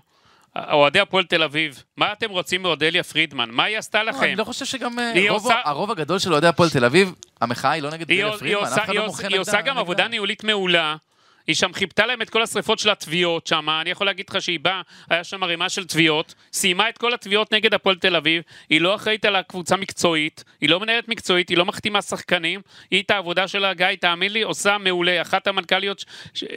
אוהדי הפועל תל אביב, מה אתם רוצים מאודליה פרידמן? מה היא עשתה לא, לכם? אני לא חושב שגם... אה, היא רוב, עושה- הרוב הגדול של אוהדי הפועל תל אביב, המחאה היא לא נגד היא, דליה היא, פרידמן, אף אחד לא עושה, מוחה היא עושה נגדה- גם נגדה. עבודה ניהולית מעולה. היא שם חיפתה להם את כל השריפות של התביעות שם, אני יכול להגיד לך שהיא באה, היה שם ערימה של תביעות, סיימה את כל התביעות נגד הפועל תל אביב, היא לא אחראית על הקבוצה מקצועית, היא לא מנהלת מקצועית, היא לא מחתימה שחקנים, היא את העבודה שלה, גיא, תאמין לי, עושה מעולה, אחת המנכ"ליות,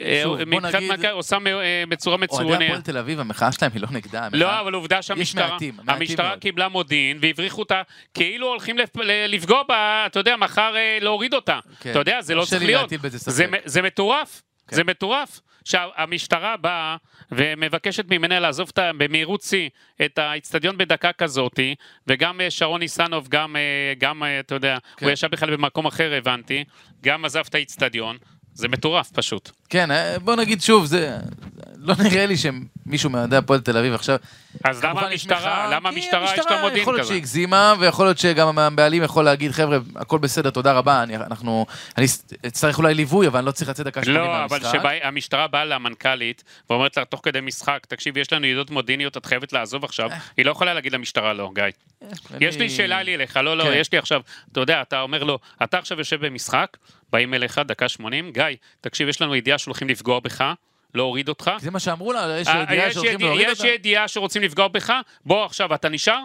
אה, מבחינת מנכ"ל, עושה אה, בצורה אוהדי מצוינת. הפועל תל אביב, המחאה שלהם היא לא נגדה. לא, אבל עובדה שהמשטרה, המשטרה. קיבלה מודיעין והבריחו אותה, כאילו הולכים לפגוע בה, אתה יודע, מחר אה, להוריד אותה. כן. אתה יודע, זה לא קשה צריך להיות. זה מטורף, כן. זה מטורף. שהמשטרה באה ומבקשת ממנה לעזוב במהירות שיא את האיצטדיון בדקה כזאתי, וגם אה, שרון ניסנוב, גם, אה, גם אה, אתה יודע, כן. הוא ישב בכלל במקום אחר, הבנתי, גם עזב את האיצטדיון. זה מטורף פשוט. כן, בוא נגיד שוב, זה... לא נראה לי שמישהו מאוהדי הפועל תל אביב עכשיו... אז למה המשטרה, למה המשטרה יש לה מודיעין יכול להיות כזה? שהיא הגזימה, ויכול להיות שגם הבעלים יכול להגיד, חבר'ה, הכל בסדר, תודה רבה, אני, אנחנו... אני אצטרך אולי ליווי, אבל אני לא צריך לצאת דקה שמונים לא, אבל מהמשחק. כשהמשטרה באה למנכ"לית ואומרת לה תוך כדי משחק, תקשיב, יש לנו ידיעות מודיעיניות, את חייבת לעזוב עכשיו, היא לא יכולה להגיד למשטרה לא, גיא. יש לי שאלה לי אליך, לא, לא, כן. יש לי עכשיו, אתה יודע, אתה אומר לו, אתה עכשיו יושב במשחק, באים אליך, דקה 80, גיא, תקשיב, יש לנו ידיעה שהולכים לפגוע בך, להוריד אותך. זה מה שאמרו לה, יש אה, ידיעה יש שהולכים להוריד יש אותה. ידיעה שרוצים לפגוע בך, בוא עכשיו, אתה נשאר?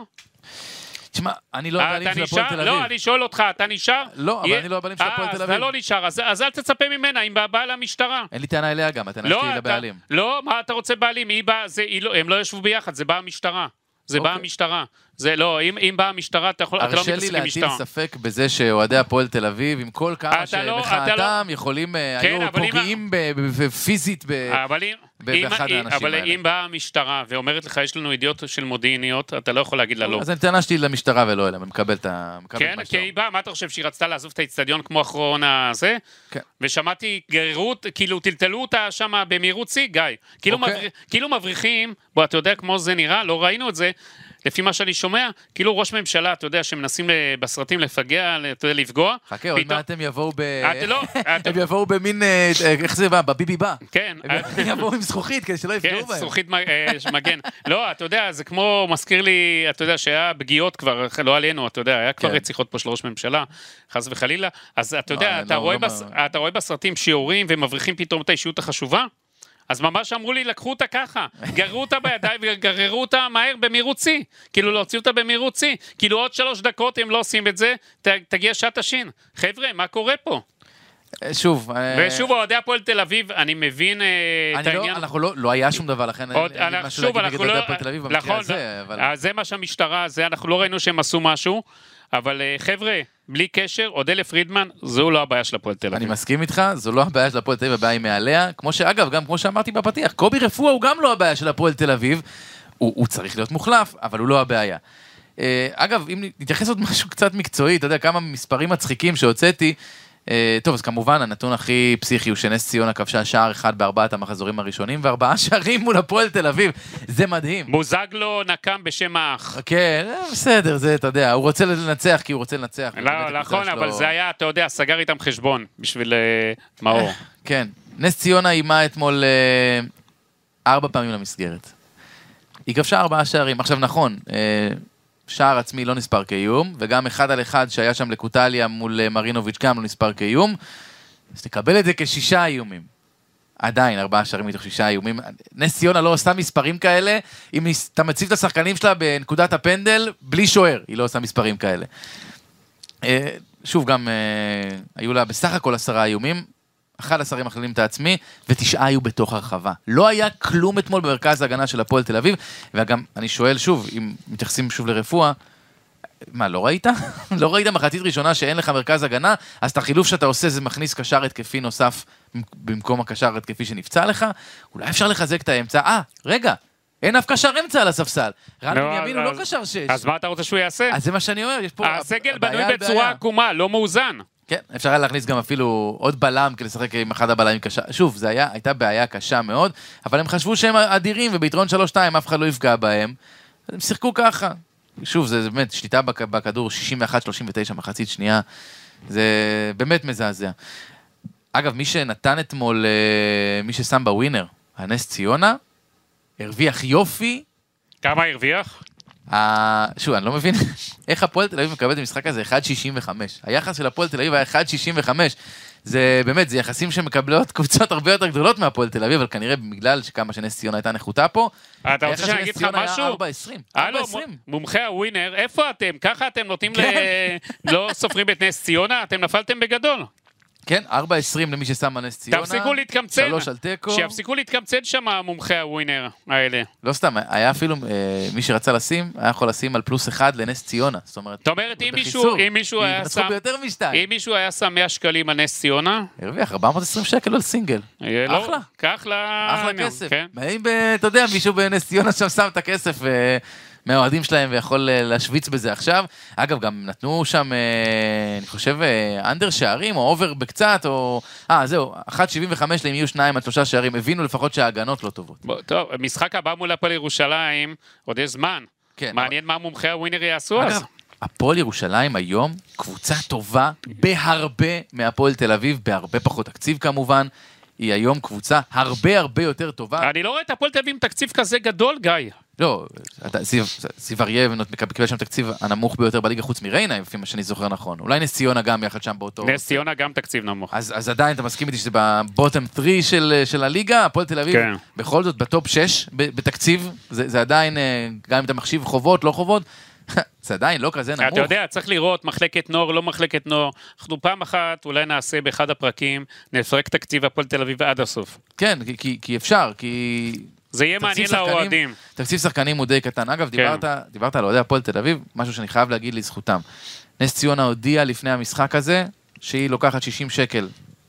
תשמע, אני לא הבעלים אתה של הפועל? תל לא, אביב. אני שואל אותך, אתה נשאר? לא, אבל אני לא הבעלים של הפועל אה, תל אז אתה אביב. לא נשאר, אז אל תצפה ממנה, אם באה למשטרה. אין לי טענה אליה גם, הטענה לא, שלי אתה- לבעלים. לא, מה אתה רוצה בעלים? היא היא לא, הם לא ישבו ביחד, זה באה המשטרה. זה באה אוקיי. המשטרה. זה לא, אם, אם באה המשטרה, אתה, יכול, אתה לא הרשה לי מתעסק עם להטיל משטרה. ספק בזה שאוהדי הפועל תל אביב, עם כל כמה לא- שמחאתם, יכולים, אה, כן, היו אבל אם- פוגעים ב- פיזית ב... אבל אם, אם, באחד אם, האנשים אבל האלה. אם באה המשטרה ואומרת לך, יש לנו ידיעות של מודיעיניות, אתה לא יכול להגיד לה לא. אז הטענה שלי למשטרה ולא אליהם, אני מקבל את ה... כן, כי היא באה, מה אתה חושב, שהיא רצתה לעזוב את האיצטדיון כמו אחרון הזה? כן. ושמעתי גררות, כאילו טלטלו אותה שם במהירות שיא, גיא. כאילו, אוקיי. כאילו מבריחים, בוא, אתה יודע כמו זה נראה, לא ראינו את זה. לפי מה שאני שומע, כאילו ראש ממשלה, אתה יודע, שמנסים ל- בסרטים לפגע, אתה יודע, לפגוע. חכה, עוד מעט הם יבואו ב... את לא, (laughs) את- הם יבואו במין... אה, אה, איך זה בא? בביבי בא. כן, הם יבואו עם זכוכית כדי שלא כן, יפגעו בהם. זכוכית מ- אה, מגן. לא, אתה יודע, זה כמו, מזכיר לי, אתה יודע, שהיה פגיעות כבר, לא עלינו, אתה יודע, היה כבר כן. רציחות פה של ראש ממשלה, חס וחלילה. אז אתה לא, יודע, לא, אתה לא. אתה רואה בסרטים שיורים ומבריחים פתאום את האישיות החשובה? אז ממש אמרו לי, לקחו אותה ככה, גררו אותה בידיים וגררו אותה מהר במהירות שיא. כאילו להוציא אותה במהירות שיא. כאילו עוד שלוש דקות הם לא עושים את זה, ת- תגיע שעת השין. חבר'ה, מה קורה פה? אה, שוב, אה, ושוב, אוהדי הפועל תל אביב, אני מבין אה, את לא, העניין. אנחנו לא, לא היה שום דבר, לכן אין עוד, אין לי משהו שוב, להגיד נגד אנחנו אוהדי לא... הפועל תל אביב במקרה נכון, הזה, אבל... זה מה שהמשטרה, זה אנחנו לא ראינו שהם עשו משהו, אבל אה, חבר'ה, בלי קשר, אודליה פרידמן, זו לא הבעיה של הפועל תל אני אביב. מסכים איתך, זו לא הבעיה של הפועל תל אביב, הבעיה היא מעליה. כמו שאגב, גם כמו שאמרתי בפתיח, קובי רפואה הוא גם לא הבעיה של הפועל תל אביב. הוא, הוא צריך להיות מוחלף, אבל הוא לא הבעיה. אה, אגב, אם נתייחס עוד משהו קצת מקצועי, אתה יודע, כמה מספרים מצחיקים שהוצאתי, טוב, אז כמובן, הנתון הכי פסיכי הוא שנס ציונה כבשה שער אחד בארבעת המחזורים הראשונים, וארבעה שערים מול הפועל תל אביב. זה מדהים. בוזגלו נקם בשם האח. כן, אה, בסדר, זה, אתה יודע, הוא רוצה לנצח כי הוא רוצה לנצח. לא, נכון, אבל זה היה, אתה יודע, סגר איתם חשבון בשביל אה, מאור. כן. נס ציונה איימה אתמול אה, ארבע פעמים למסגרת. היא כבשה ארבעה שערים. עכשיו, נכון, אה, שער עצמי לא נספר כאיום, וגם אחד על אחד שהיה שם לקוטליה מול אה, מרינוביץ' גם לא נספר כאיום. אז תקבל את זה כשישה איומים. עדיין, ארבעה שערים מתוך שישה איומים. נס ציונה לא עושה מספרים כאלה, אם אתה מציב את השחקנים שלה בנקודת הפנדל, בלי שוער, היא לא עושה מספרים כאלה. אה, שוב, גם אה, היו לה בסך הכל עשרה איומים, 11 מכלילים את העצמי, ותשעה היו בתוך הרחבה. לא היה כלום אתמול במרכז ההגנה של הפועל תל אביב, וגם, אני שואל שוב, אם מתייחסים שוב לרפואה, מה, לא ראית? (laughs) לא ראית מחצית ראשונה שאין לך מרכז הגנה, אז את החילוף שאתה עושה זה מכניס קשר התקפי נוסף במקום הקשר התקפי שנפצע לך? אולי אפשר לחזק את האמצע? אה, רגע, אין אף קשר אמצע על הספסל. רן לא, בנימין הוא אז- לא קשר שש. אז מה אתה רוצה שהוא יעשה? אז זה מה שאני אומר, יש פה... הסגל בנוי בצורה. עקומה, לא מאוזן. כן, אפשר היה להכניס גם אפילו עוד בלם כדי לשחק עם אחד הבלמים קשה. שוב, זו הייתה בעיה קשה מאוד, אבל הם חשבו שהם אדירים, וביתרון 3-2 אף אחד לא יפגע בהם. הם שיחקו ככה. שוב, זה באמת שליטה בכ- בכדור, 61-39 מחצית שנייה. זה באמת מזעזע. אגב, מי שנתן אתמול, אה, מי ששם בווינר, הנס ציונה, הרוויח יופי. כמה הרוויח? שוב, אני לא מבין (laughs) איך הפועל תל אביב מקבל את המשחק הזה 1.65. היחס של הפועל תל אביב היה 1.65. זה באמת, זה יחסים שמקבלות (laughs) קבוצות הרבה יותר גדולות מהפועל תל אביב, אבל כנראה בגלל שכמה שנס ציונה הייתה נחותה פה, אתה רוצה שאני אגיד לך משהו? 4.20. הלו, 4.20. מ- מומחי הווינר, איפה אתם? ככה אתם נותנים ל... כן. לא סופרים את נס ציונה? אתם נפלתם בגדול. כן, 4.20 למי ששם על נס ציונה. תפסיקו להתקמצן. שלוש על תיקו. שיפסיקו להתקמצן שם מומחי הווינר האלה. לא סתם, היה אפילו, אה, מי שרצה לשים, היה יכול לשים על פלוס אחד לנס ציונה. זאת אומרת, זאת אומרת, אם מישהו-. אם מישהו היה שם- ביותר משתיים. אם מישהו היה שם 100 שקלים על נס ציונה, הרוויח 420 שקל על סינגל. אה, לא, אחלה. אחלה נו, כסף. כן. האם, ב- אתה יודע, מישהו בנס ציונה שם שם את הכסף אה, מהאוהדים שלהם ויכול אה, להשוויץ בזה עכשיו. אגב, גם נתנו שם, אה, אני חושב, אה, under שערים, או over בקצת, או... אה, זהו, 1.75 להם יהיו שניים עד שלושה שערים. הבינו לפחות שההגנות לא טובות. בוא, טוב, משחק הבא מול הפועל ירושלים, עוד יש זמן. כן. מעניין מה מומחי הווינר יעשו אז. אגב, הפועל ירושלים היום קבוצה טובה בהרבה מהפועל תל אביב, בהרבה פחות תקציב כמובן. היא היום קבוצה הרבה הרבה יותר טובה. אני לא רואה את הפועל תל אביב עם תקציב כזה גדול, גיא. לא, זיו אריה קיבל שם תקציב הנמוך ביותר בליגה חוץ מריינה, לפי מה שאני זוכר נכון. אולי נס ציונה גם יחד שם באותו... נס ציונה גם תקציב נמוך. אז, אז עדיין אתה מסכים איתי שזה בבוטם 3 של, של הליגה, הפועל תל אביב, כן. בכל זאת בטופ 6 ב- בתקציב, זה, זה עדיין, אה, גם אם אתה מחשיב חובות, לא חובות, (laughs) זה עדיין לא כזה נמוך. אתה יודע, צריך לראות מחלקת נוער, לא מחלקת נוער. אנחנו פעם אחת, אולי נעשה באחד הפרקים, נפרק תקציב הפועל תל אביב עד הסוף. כן, כי, כי, כי אפשר, כי... זה יהיה מעניין לאוהדים. תקציב שחקנים הוא די קטן. אגב, כן. דיברת, דיברת על אוהדי הפועל תל אביב, משהו שאני חייב להגיד לזכותם. נס ציונה הודיעה לפני המשחק הזה, שהיא לוקחת 60 שקל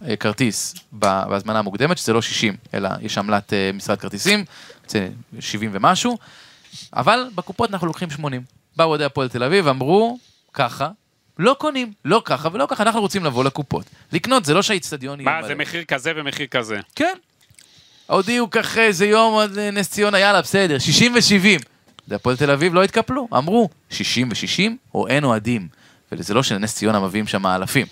אה, כרטיס בהזמנה המוקדמת, שזה לא 60, אלא יש עמלת אה, משרד כרטיסים, זה 70 ומשהו, אבל בקופות אנחנו לוקחים 80. באו אוהדי הפועל תל אביב, אמרו, ככה, לא קונים, לא ככה ולא ככה, אנחנו רוצים לבוא לקופות. לקנות, זה לא שהאיצטדיון יהיה מה, מלא. זה מחיר כזה ומחיר כזה. כן. הודיעו ככה איזה יום עוד אה, נס ציונה, יאללה, בסדר, 60 ו-70. והפועל תל אביב לא התקפלו, אמרו, 60 ו-60 או אין אוהדים. וזה לא שלנס ציונה מביאים שם אלפים.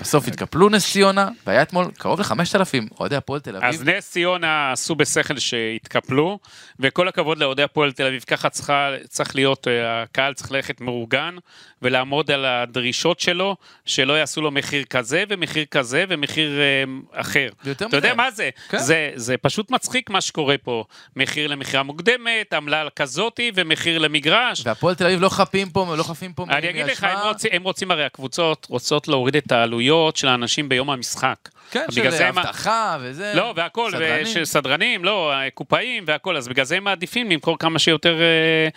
בסוף התקפלו נס ציונה, והיה אתמול קרוב ל-5,000 אוהדי הפועל תל אביב. אז נס ציונה עשו בשכל שהתקפלו, וכל הכבוד לאוהדי הפועל תל אביב, ככה צריכה, צריך להיות, אה, הקהל צריך ללכת מאורגן, ולעמוד על הדרישות שלו, שלא יעשו לו מחיר כזה, ומחיר כזה, ומחיר אה, אחר. אתה יודע מזה. מה זה? כן. זה? זה פשוט מצחיק מה שקורה פה. מחיר למכירה מוקדמת, עמלה כזאתי, ומחיר למגרש. והפועל תל אביב לא חפים פה, לא חפים פה אני אגיד לך, הם. רוצים, הם רוצים הרי הקבוצות רוצות להוריד את העלויות של האנשים ביום המשחק. כן, של זה הם- אבטחה וזה. לא, והכל, סדרנים. ש- סדרנים, לא, קופאים והכל, אז בגלל זה הם מעדיפים למכור כמה שיותר אה,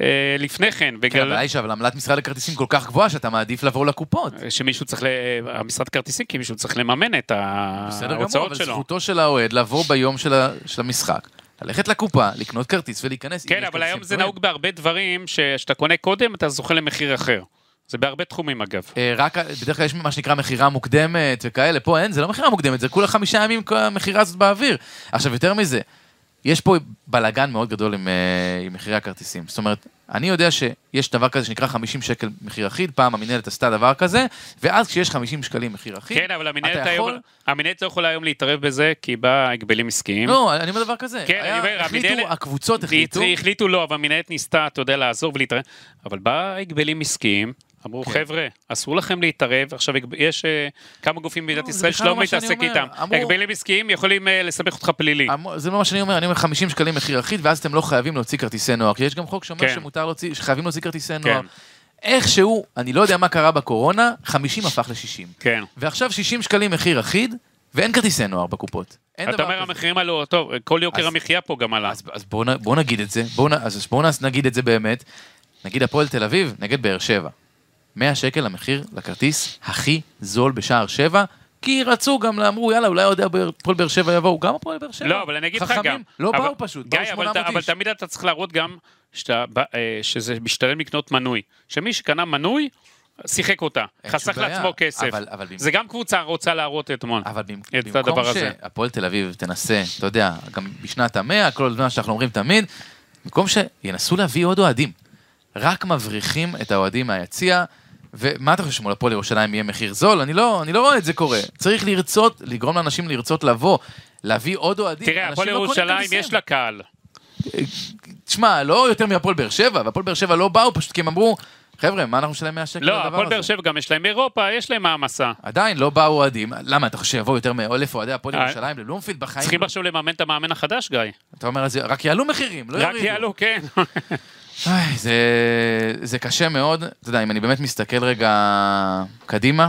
אה, לפני כן, כן, בגלל הבעיה היא אבל עמלת משרד הכרטיסים כל כך גבוהה שאתה מעדיף לבוא לקופות. שמישהו צריך, ל... המשרד כרטיסים, כי מישהו צריך לממן את בסדר גמור, ההוצאות אבל שלו. זכותו של האוהד לבוא ביום של ה- של המשחק, ללכת לקופה, לקנות כרטיס ולהיכנס. כן, אבל היום זה. נהוג בהרבה דברים, שכשאתה קונה קודם, אתה זוכה למחיר אחר. זה בהרבה תחומים אגב. אה, רק, בדרך כלל יש מה שנקרא מכירה מוקדמת וכאלה, פה אין, זה לא מכירה מוקדמת, זה כולה חמישה ימים המכירה הזאת באוויר. עכשיו, יותר מזה, יש פה בלאגן מאוד גדול עם, אה, עם מחירי הכרטיסים. זאת אומרת, אני יודע שיש דבר כזה שנקרא 50 שקל מחיר אחיד, פעם המינהלת עשתה דבר כזה, ואז כשיש 50 שקלים מחיר אחיד, כן, אבל היום, יכול... המנהלת לא יכולה היום להתערב בזה, כי באה הגבלים עסקיים. לא, אני אומר דבר כזה. כן, היה- אני אומר, החליטו, המינהלת- הקבוצות החליטו, החליטו לא, אבל המנהלת ניסתה, אתה יודע, לעזור ולהתערב. אבל באה הגבלים עסקיים, אמרו, כן. חבר'ה, אסור לכם להתערב. עכשיו, יש אה, כמה גופים במדינת לא, ישראל שלא לא מתעסק. איתם. אמרו- הגבלים עסקיים יכולים אה, לסבך אותך פלילי. המ- זה לא מה שאני אומר, אני אומר 50 שקלים מחיר אחיד, ואז אתם לא חייבים להוציא כרטיסי נוער, כי יש גם חוק שאומר כן. שמותר להוציא, שחייבים להוציא כרטיסי נוער. כן, איכשהו, אני לא יודע מה קרה בקורונה, 50 הפך ל-60. כן. ועכשיו 60 שקלים מחיר אחיד, ואין כרטיסי נוער בקופות. אין אתה דבר אומר כזה. המחירים עלו, טוב, כל יוקר אז- המחיה פה גם עלה. אז, אז בואו בוא נגיד את זה, בואו אז בואו נגיד את זה באמת. נגיד הפועל תל אביב נגד באר שבע. 100 שקל המחיר לכרטיס הכי זול בשער שבע, כי רצו גם, אמרו יאללה אולי אוהדי הפועל באר שבע יבואו, גם הפועל באר שבע. לא, אבל אני אגיד לך גם. לא אבל- באו פשוט, באו גיא, אבל 800 ת- אבל איש. תמיד אתה צריך להראות גם שאתה אה, שזה משתלם לקנות מנוי. שמי שקנה מנוי, שיחק אותה. חסך לעצמו כסף. אבל- אבל זה גם קבוצה רוצה להראות אתמול. אבל במ- את במקום הדבר הזה. שהפועל תל אביב תנסה, אתה יודע, גם בשנת המאה, כל מה שאנחנו אומרים תמיד, במקום שינסו להביא עוד אוהדים. רק מבריחים את האוהדים מהיציע, ומה אתה חושב שמול הפועל ירושלים יהיה מחיר זול? אני לא, אני לא רואה את זה קורה. צריך לרצות, לגרום לאנשים לרצות לבוא, להביא עוד אוהדים. תראה, הפועל לא ירושלים. יש לה קהל. תשמע, לא יותר מהפועל באר שבע, והפועל באר שבע לא באו פשוט כי הם אמרו, חבר'ה, מה אנחנו נשלם 100 שקל לא, הפועל באר הזה?" שבע גם יש להם אירופה, יש להם מעמסה. עדיין לא באו אוהדים. למה, אתה חושב שיבואו יותר מאלף אוהדי הפועל אה, ירושלים לבלומפילד בחיים? צריכים עכשיו לממן את המאמן החדש, גיא. אתה אומר, רק יעלו מחירים, לא רק יורידו. יעלו, כן. (laughs) זה, זה קשה מאוד. אתה יודע, אם אני באמת מסתכל רגע קדימה,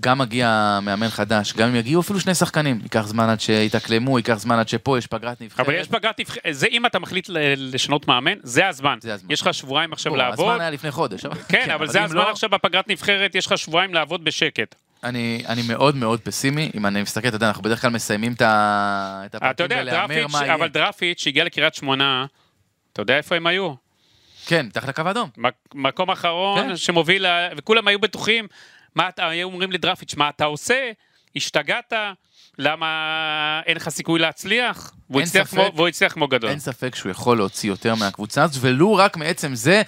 גם מגיע מאמן חדש, גם אם יגיעו אפילו שני שחקנים, ייקח זמן עד שיתאקלמו, ייקח זמן עד שפה יש פגרת נבחרת. אבל יש פגרת נבחרת, זה אם אתה מחליט לשנות מאמן, זה הזמן. זה הזמן. יש לך שבועיים עכשיו בוא, לעבוד. הזמן היה לפני חודש. אבל- כן, אבל זה אם הזמן לא, עכשיו בפגרת נבחרת, יש לך שבועיים לעבוד בשקט. אני, אני מאוד מאוד פסימי, אם אני מסתכל, אתה יודע, אנחנו בדרך כלל מסיימים את הפרקים דרפיץ', מה יהיה. אבל דרפיץ' שהגיע לקריית שמונה, אתה יודע איפה הם היו? כן, תחת הקו האדום. מק- מקום אחרון כן. שמוביל, וכולם היו בטוחים, מה אתה, היו אומרים לדרפיץ', מה אתה עושה? השתגעת? למה אין לך סיכוי להצליח? והוא הצליח ספק. כמו- והוא הצליח כמו גדול. אין ספק שהוא יכול להוציא יותר מהקבוצה הזאת, ולו רק מעצם זה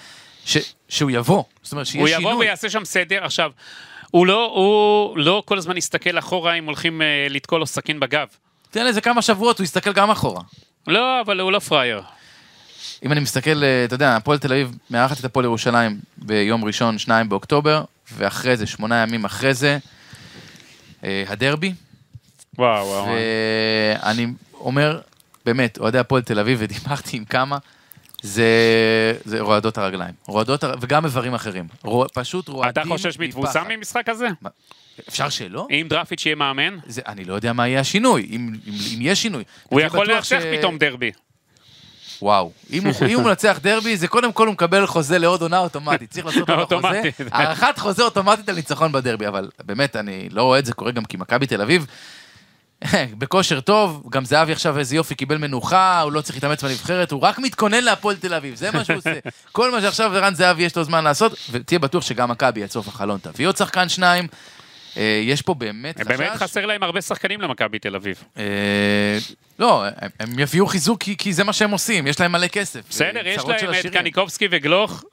ש, שהוא יבוא. זאת אומרת, שיהיה הוא שינוי. יבוא ויעשה שם סדר. עכשיו, הוא לא, הוא לא כל הזמן יסתכל אחורה אם הולכים אה, לתקול לו סכין בגב. תן לזה כמה שבועות, הוא יסתכל גם אחורה. לא, אבל הוא לא פראייר. אם אני מסתכל, אה, אתה יודע, הפועל תל אביב מארחת את הפועל ירושלים ביום ראשון, 2 באוקטובר, ואחרי זה, שמונה ימים אחרי זה, אה, הדרבי. וואו, וואו. ואני אומר, באמת, אוהדי הפועל תל אביב, ודיברתי עם כמה, זה, זה רועדות הרגליים. רועדות, הר- וגם איברים אחרים. רוע, פשוט רועדים אתה חושש מתבוסה מפחד. ממשחק הזה? אפשר שלא? אם דרפיץ' יהיה מאמן, זה, אני לא יודע מה יהיה השינוי, אם, אם, אם יש שינוי. הוא יכול לנצח ש- פתאום דרבי. וואו, אם הוא, אם הוא מנצח דרבי, זה קודם כל הוא מקבל חוזה לעוד עונה אוטומטית. צריך לעשות לו חוזה. הארכת חוזה אוטומטית על ניצחון בדרבי, אבל באמת, אני לא רואה את זה קורה גם כי מכבי תל אביב, (laughs) בכושר טוב, גם זהבי עכשיו איזה יופי, קיבל מנוחה, הוא לא צריך להתאמץ בנבחרת, הוא רק מתכונן להפועל תל אביב, זה מה שהוא עושה. (laughs) כל מה שעכשיו ערן זהבי יש לו זמן לעשות, ותהיה בטוח שגם מכבי עד סוף החלון תביא עוד שחקן שניים. אה, יש פה באמת חשש. באמת חסר להם הרבה שחקנים למכבי תל אביב. אה, לא, הם- יביאו חיזוק כי- זה מה שהם עושים, יש להם מלא כסף. בסדר, יש להם את. קניקובסקי וגלוך,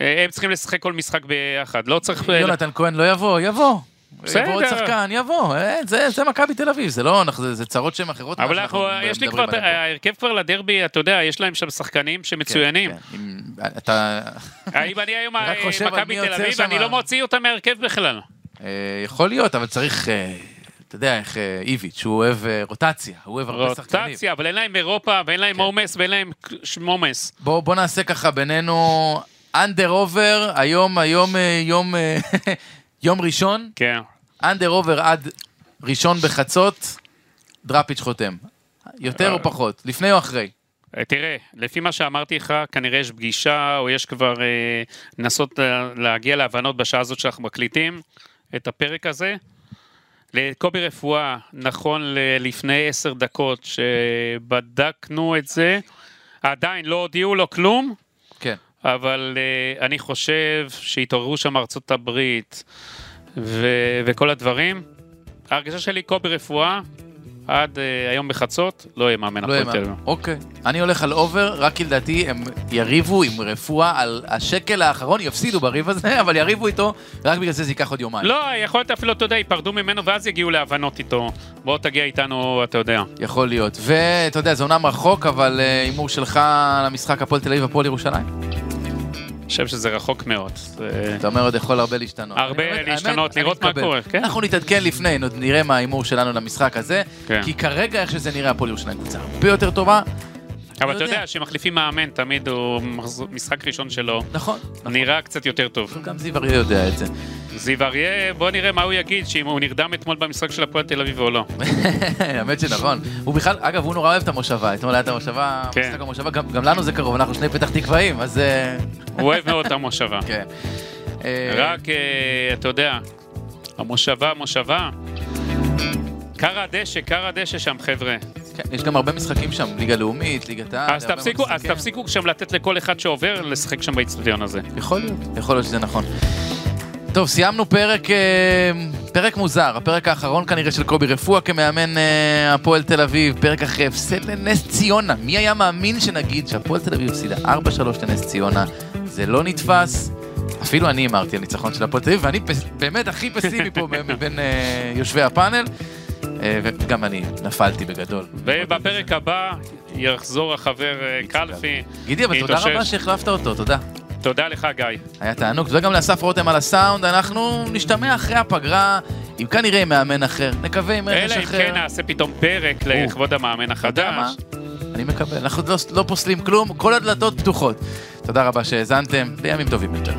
אה, הם צריכים לשחק כל משחק ביחד. לא צריך... אה, יונתן כהן לא יבוא, יבוא. בסדר. יבוא עוד שחקן, יבוא. אה, זה זה מכבי תל אביב, זה לא, זה- זה צרות שהן אחרות. אבל אנחנו, יש לי כבר. ההרכב כבר לדרבי, אתה יודע, יש להם שם שחקנים שמצוינים. כן, כן. אם- אתה האם אני היום אה, מכבי תל אביב. אני לא מוציא אותם מהרכב בכלל. אה, יכול להיות, אבל צריך, אה, אתה יודע איך אה, איביץ', הוא אוהב רוטציה, הוא אוהב הרבה שחקנים. רוטציה, אבל אין להם אירופה, ואין להם כן. עומס, ואין להם עומס. בוא בוא נעשה ככה בינינו, under over, היום, היום, יום, (laughs) יום ראשון, כן. under over עד ראשון בחצות, דראפיץ' חותם. יותר או פחות, לפני או אחרי? אה, תראה, לפי מה שאמרתי לך, כנראה יש פגישה, או יש כבר לנסות להגיע להבנות בשעה הזאת שאנחנו מקליטים את הפרק הזה. לקובי רפואה, נכון ל- לפני עשר דקות שבדקנו את זה, עדיין לא הודיעו לו כלום, כן. אבל uh, אני חושב שהתעוררו שם ארצות הברית ו- וכל הדברים. ההרגשה שלי, קובי רפואה, עד uh, היום בחצות, לא יהיה מאמן לא הפועל תל. אביב. אוקיי. אני הולך על אובר, רק כי לדעתי הם יריבו עם רפואה על השקל האחרון, יפסידו בריב הזה, (laughs) אבל יריבו איתו, רק בגלל זה זה ייקח עוד יומיים. לא, יכול להיות אפילו, אתה יודע, ייפרדו ממנו ואז יגיעו להבנות איתו. בוא תגיע איתנו, אתה יודע. יכול להיות. ואתה יודע, זה אומנם רחוק, אבל אה, הימור שלך למשחק הפועל תל אביב, הפועל ירושלים. חושב שזה רחוק מאוד. אתה אומר עוד יכול הרבה להשתנות. הרבה להשתנות, לראות מה. קורה, כן. אנחנו נתעדכן לפני, נראה מה ההימור שלנו למשחק הזה. כן. כי כרגע, איך שזה נראה, הפועל ירושלים קבוצה הרבה יותר טובה. אבל אתה יודע. כשמחליפים מאמן, תמיד הוא משחק ראשון שלו, נכון. נכון. נראה קצת יותר טוב. גם זיו אריה יודע את זה. זיו אריה, בוא נראה מה הוא יגיד, שאם הוא נרדם אתמול במשחק של הפועל תל אביב או לא. (laughs) האמת שנכון. הוא בכלל, אגב, הוא נורא אוהב את המושבה. אתמול היה את המושבה, כן. משחק המושבה, גם לנו זה קרוב, אנחנו שני פתח תקוואים, אז... אה, (laughs) הוא אוהב מאוד את המושבה. (laughs) כן. אה, רק, אה, אתה יודע, המושבה, המושבה. קר הדשא, קר הדשא שם, חבר'ה. כן, יש גם הרבה משחקים שם, ליגה לאומית, ליגת העל. אז תפסיקו, אז. תפסיקו שם לתת לכל אחד שעובר לשחק שם באיצטדיון הזה. יכול להיות, יכול להיות שזה נכון. טוב, סיימנו פרק, אה, פרק מוזר, הפרק האחרון כנראה של קובי רפואה כמאמן אה, הפועל תל אביב, פרק אחרי הפסד לנס ציונה. מי היה מאמין שנגיד שהפועל תל אביב הפסידה 4-3 לנס ציונה? זה לא נתפס. אפילו אני הימרתי על ניצחון של הפועל תל אביב, ואני באמת הכי פסימי פה מבין אה, יושבי הפאנל, וגם אני נפלתי בגדול. ובפרק הבא יחזור החבר קלפי. גידי, אבל תודה. רבה שהחלפת אותו, תודה. תודה לך, גיא. היה תענוג. תודה גם לאסף רותם על הסאונד, אנחנו נשתמע אחרי הפגרה, עם כנראה עם מאמן אחר. נקווה עם רכש אלא אם אחר. כן נעשה פתאום פרק לכבוד המאמן? החדש. אני מקבל. אנחנו לא, לא פוסלים כלום, כל הדלתות פתוחות. תודה רבה שהאזנתם, בימים טובים יותר.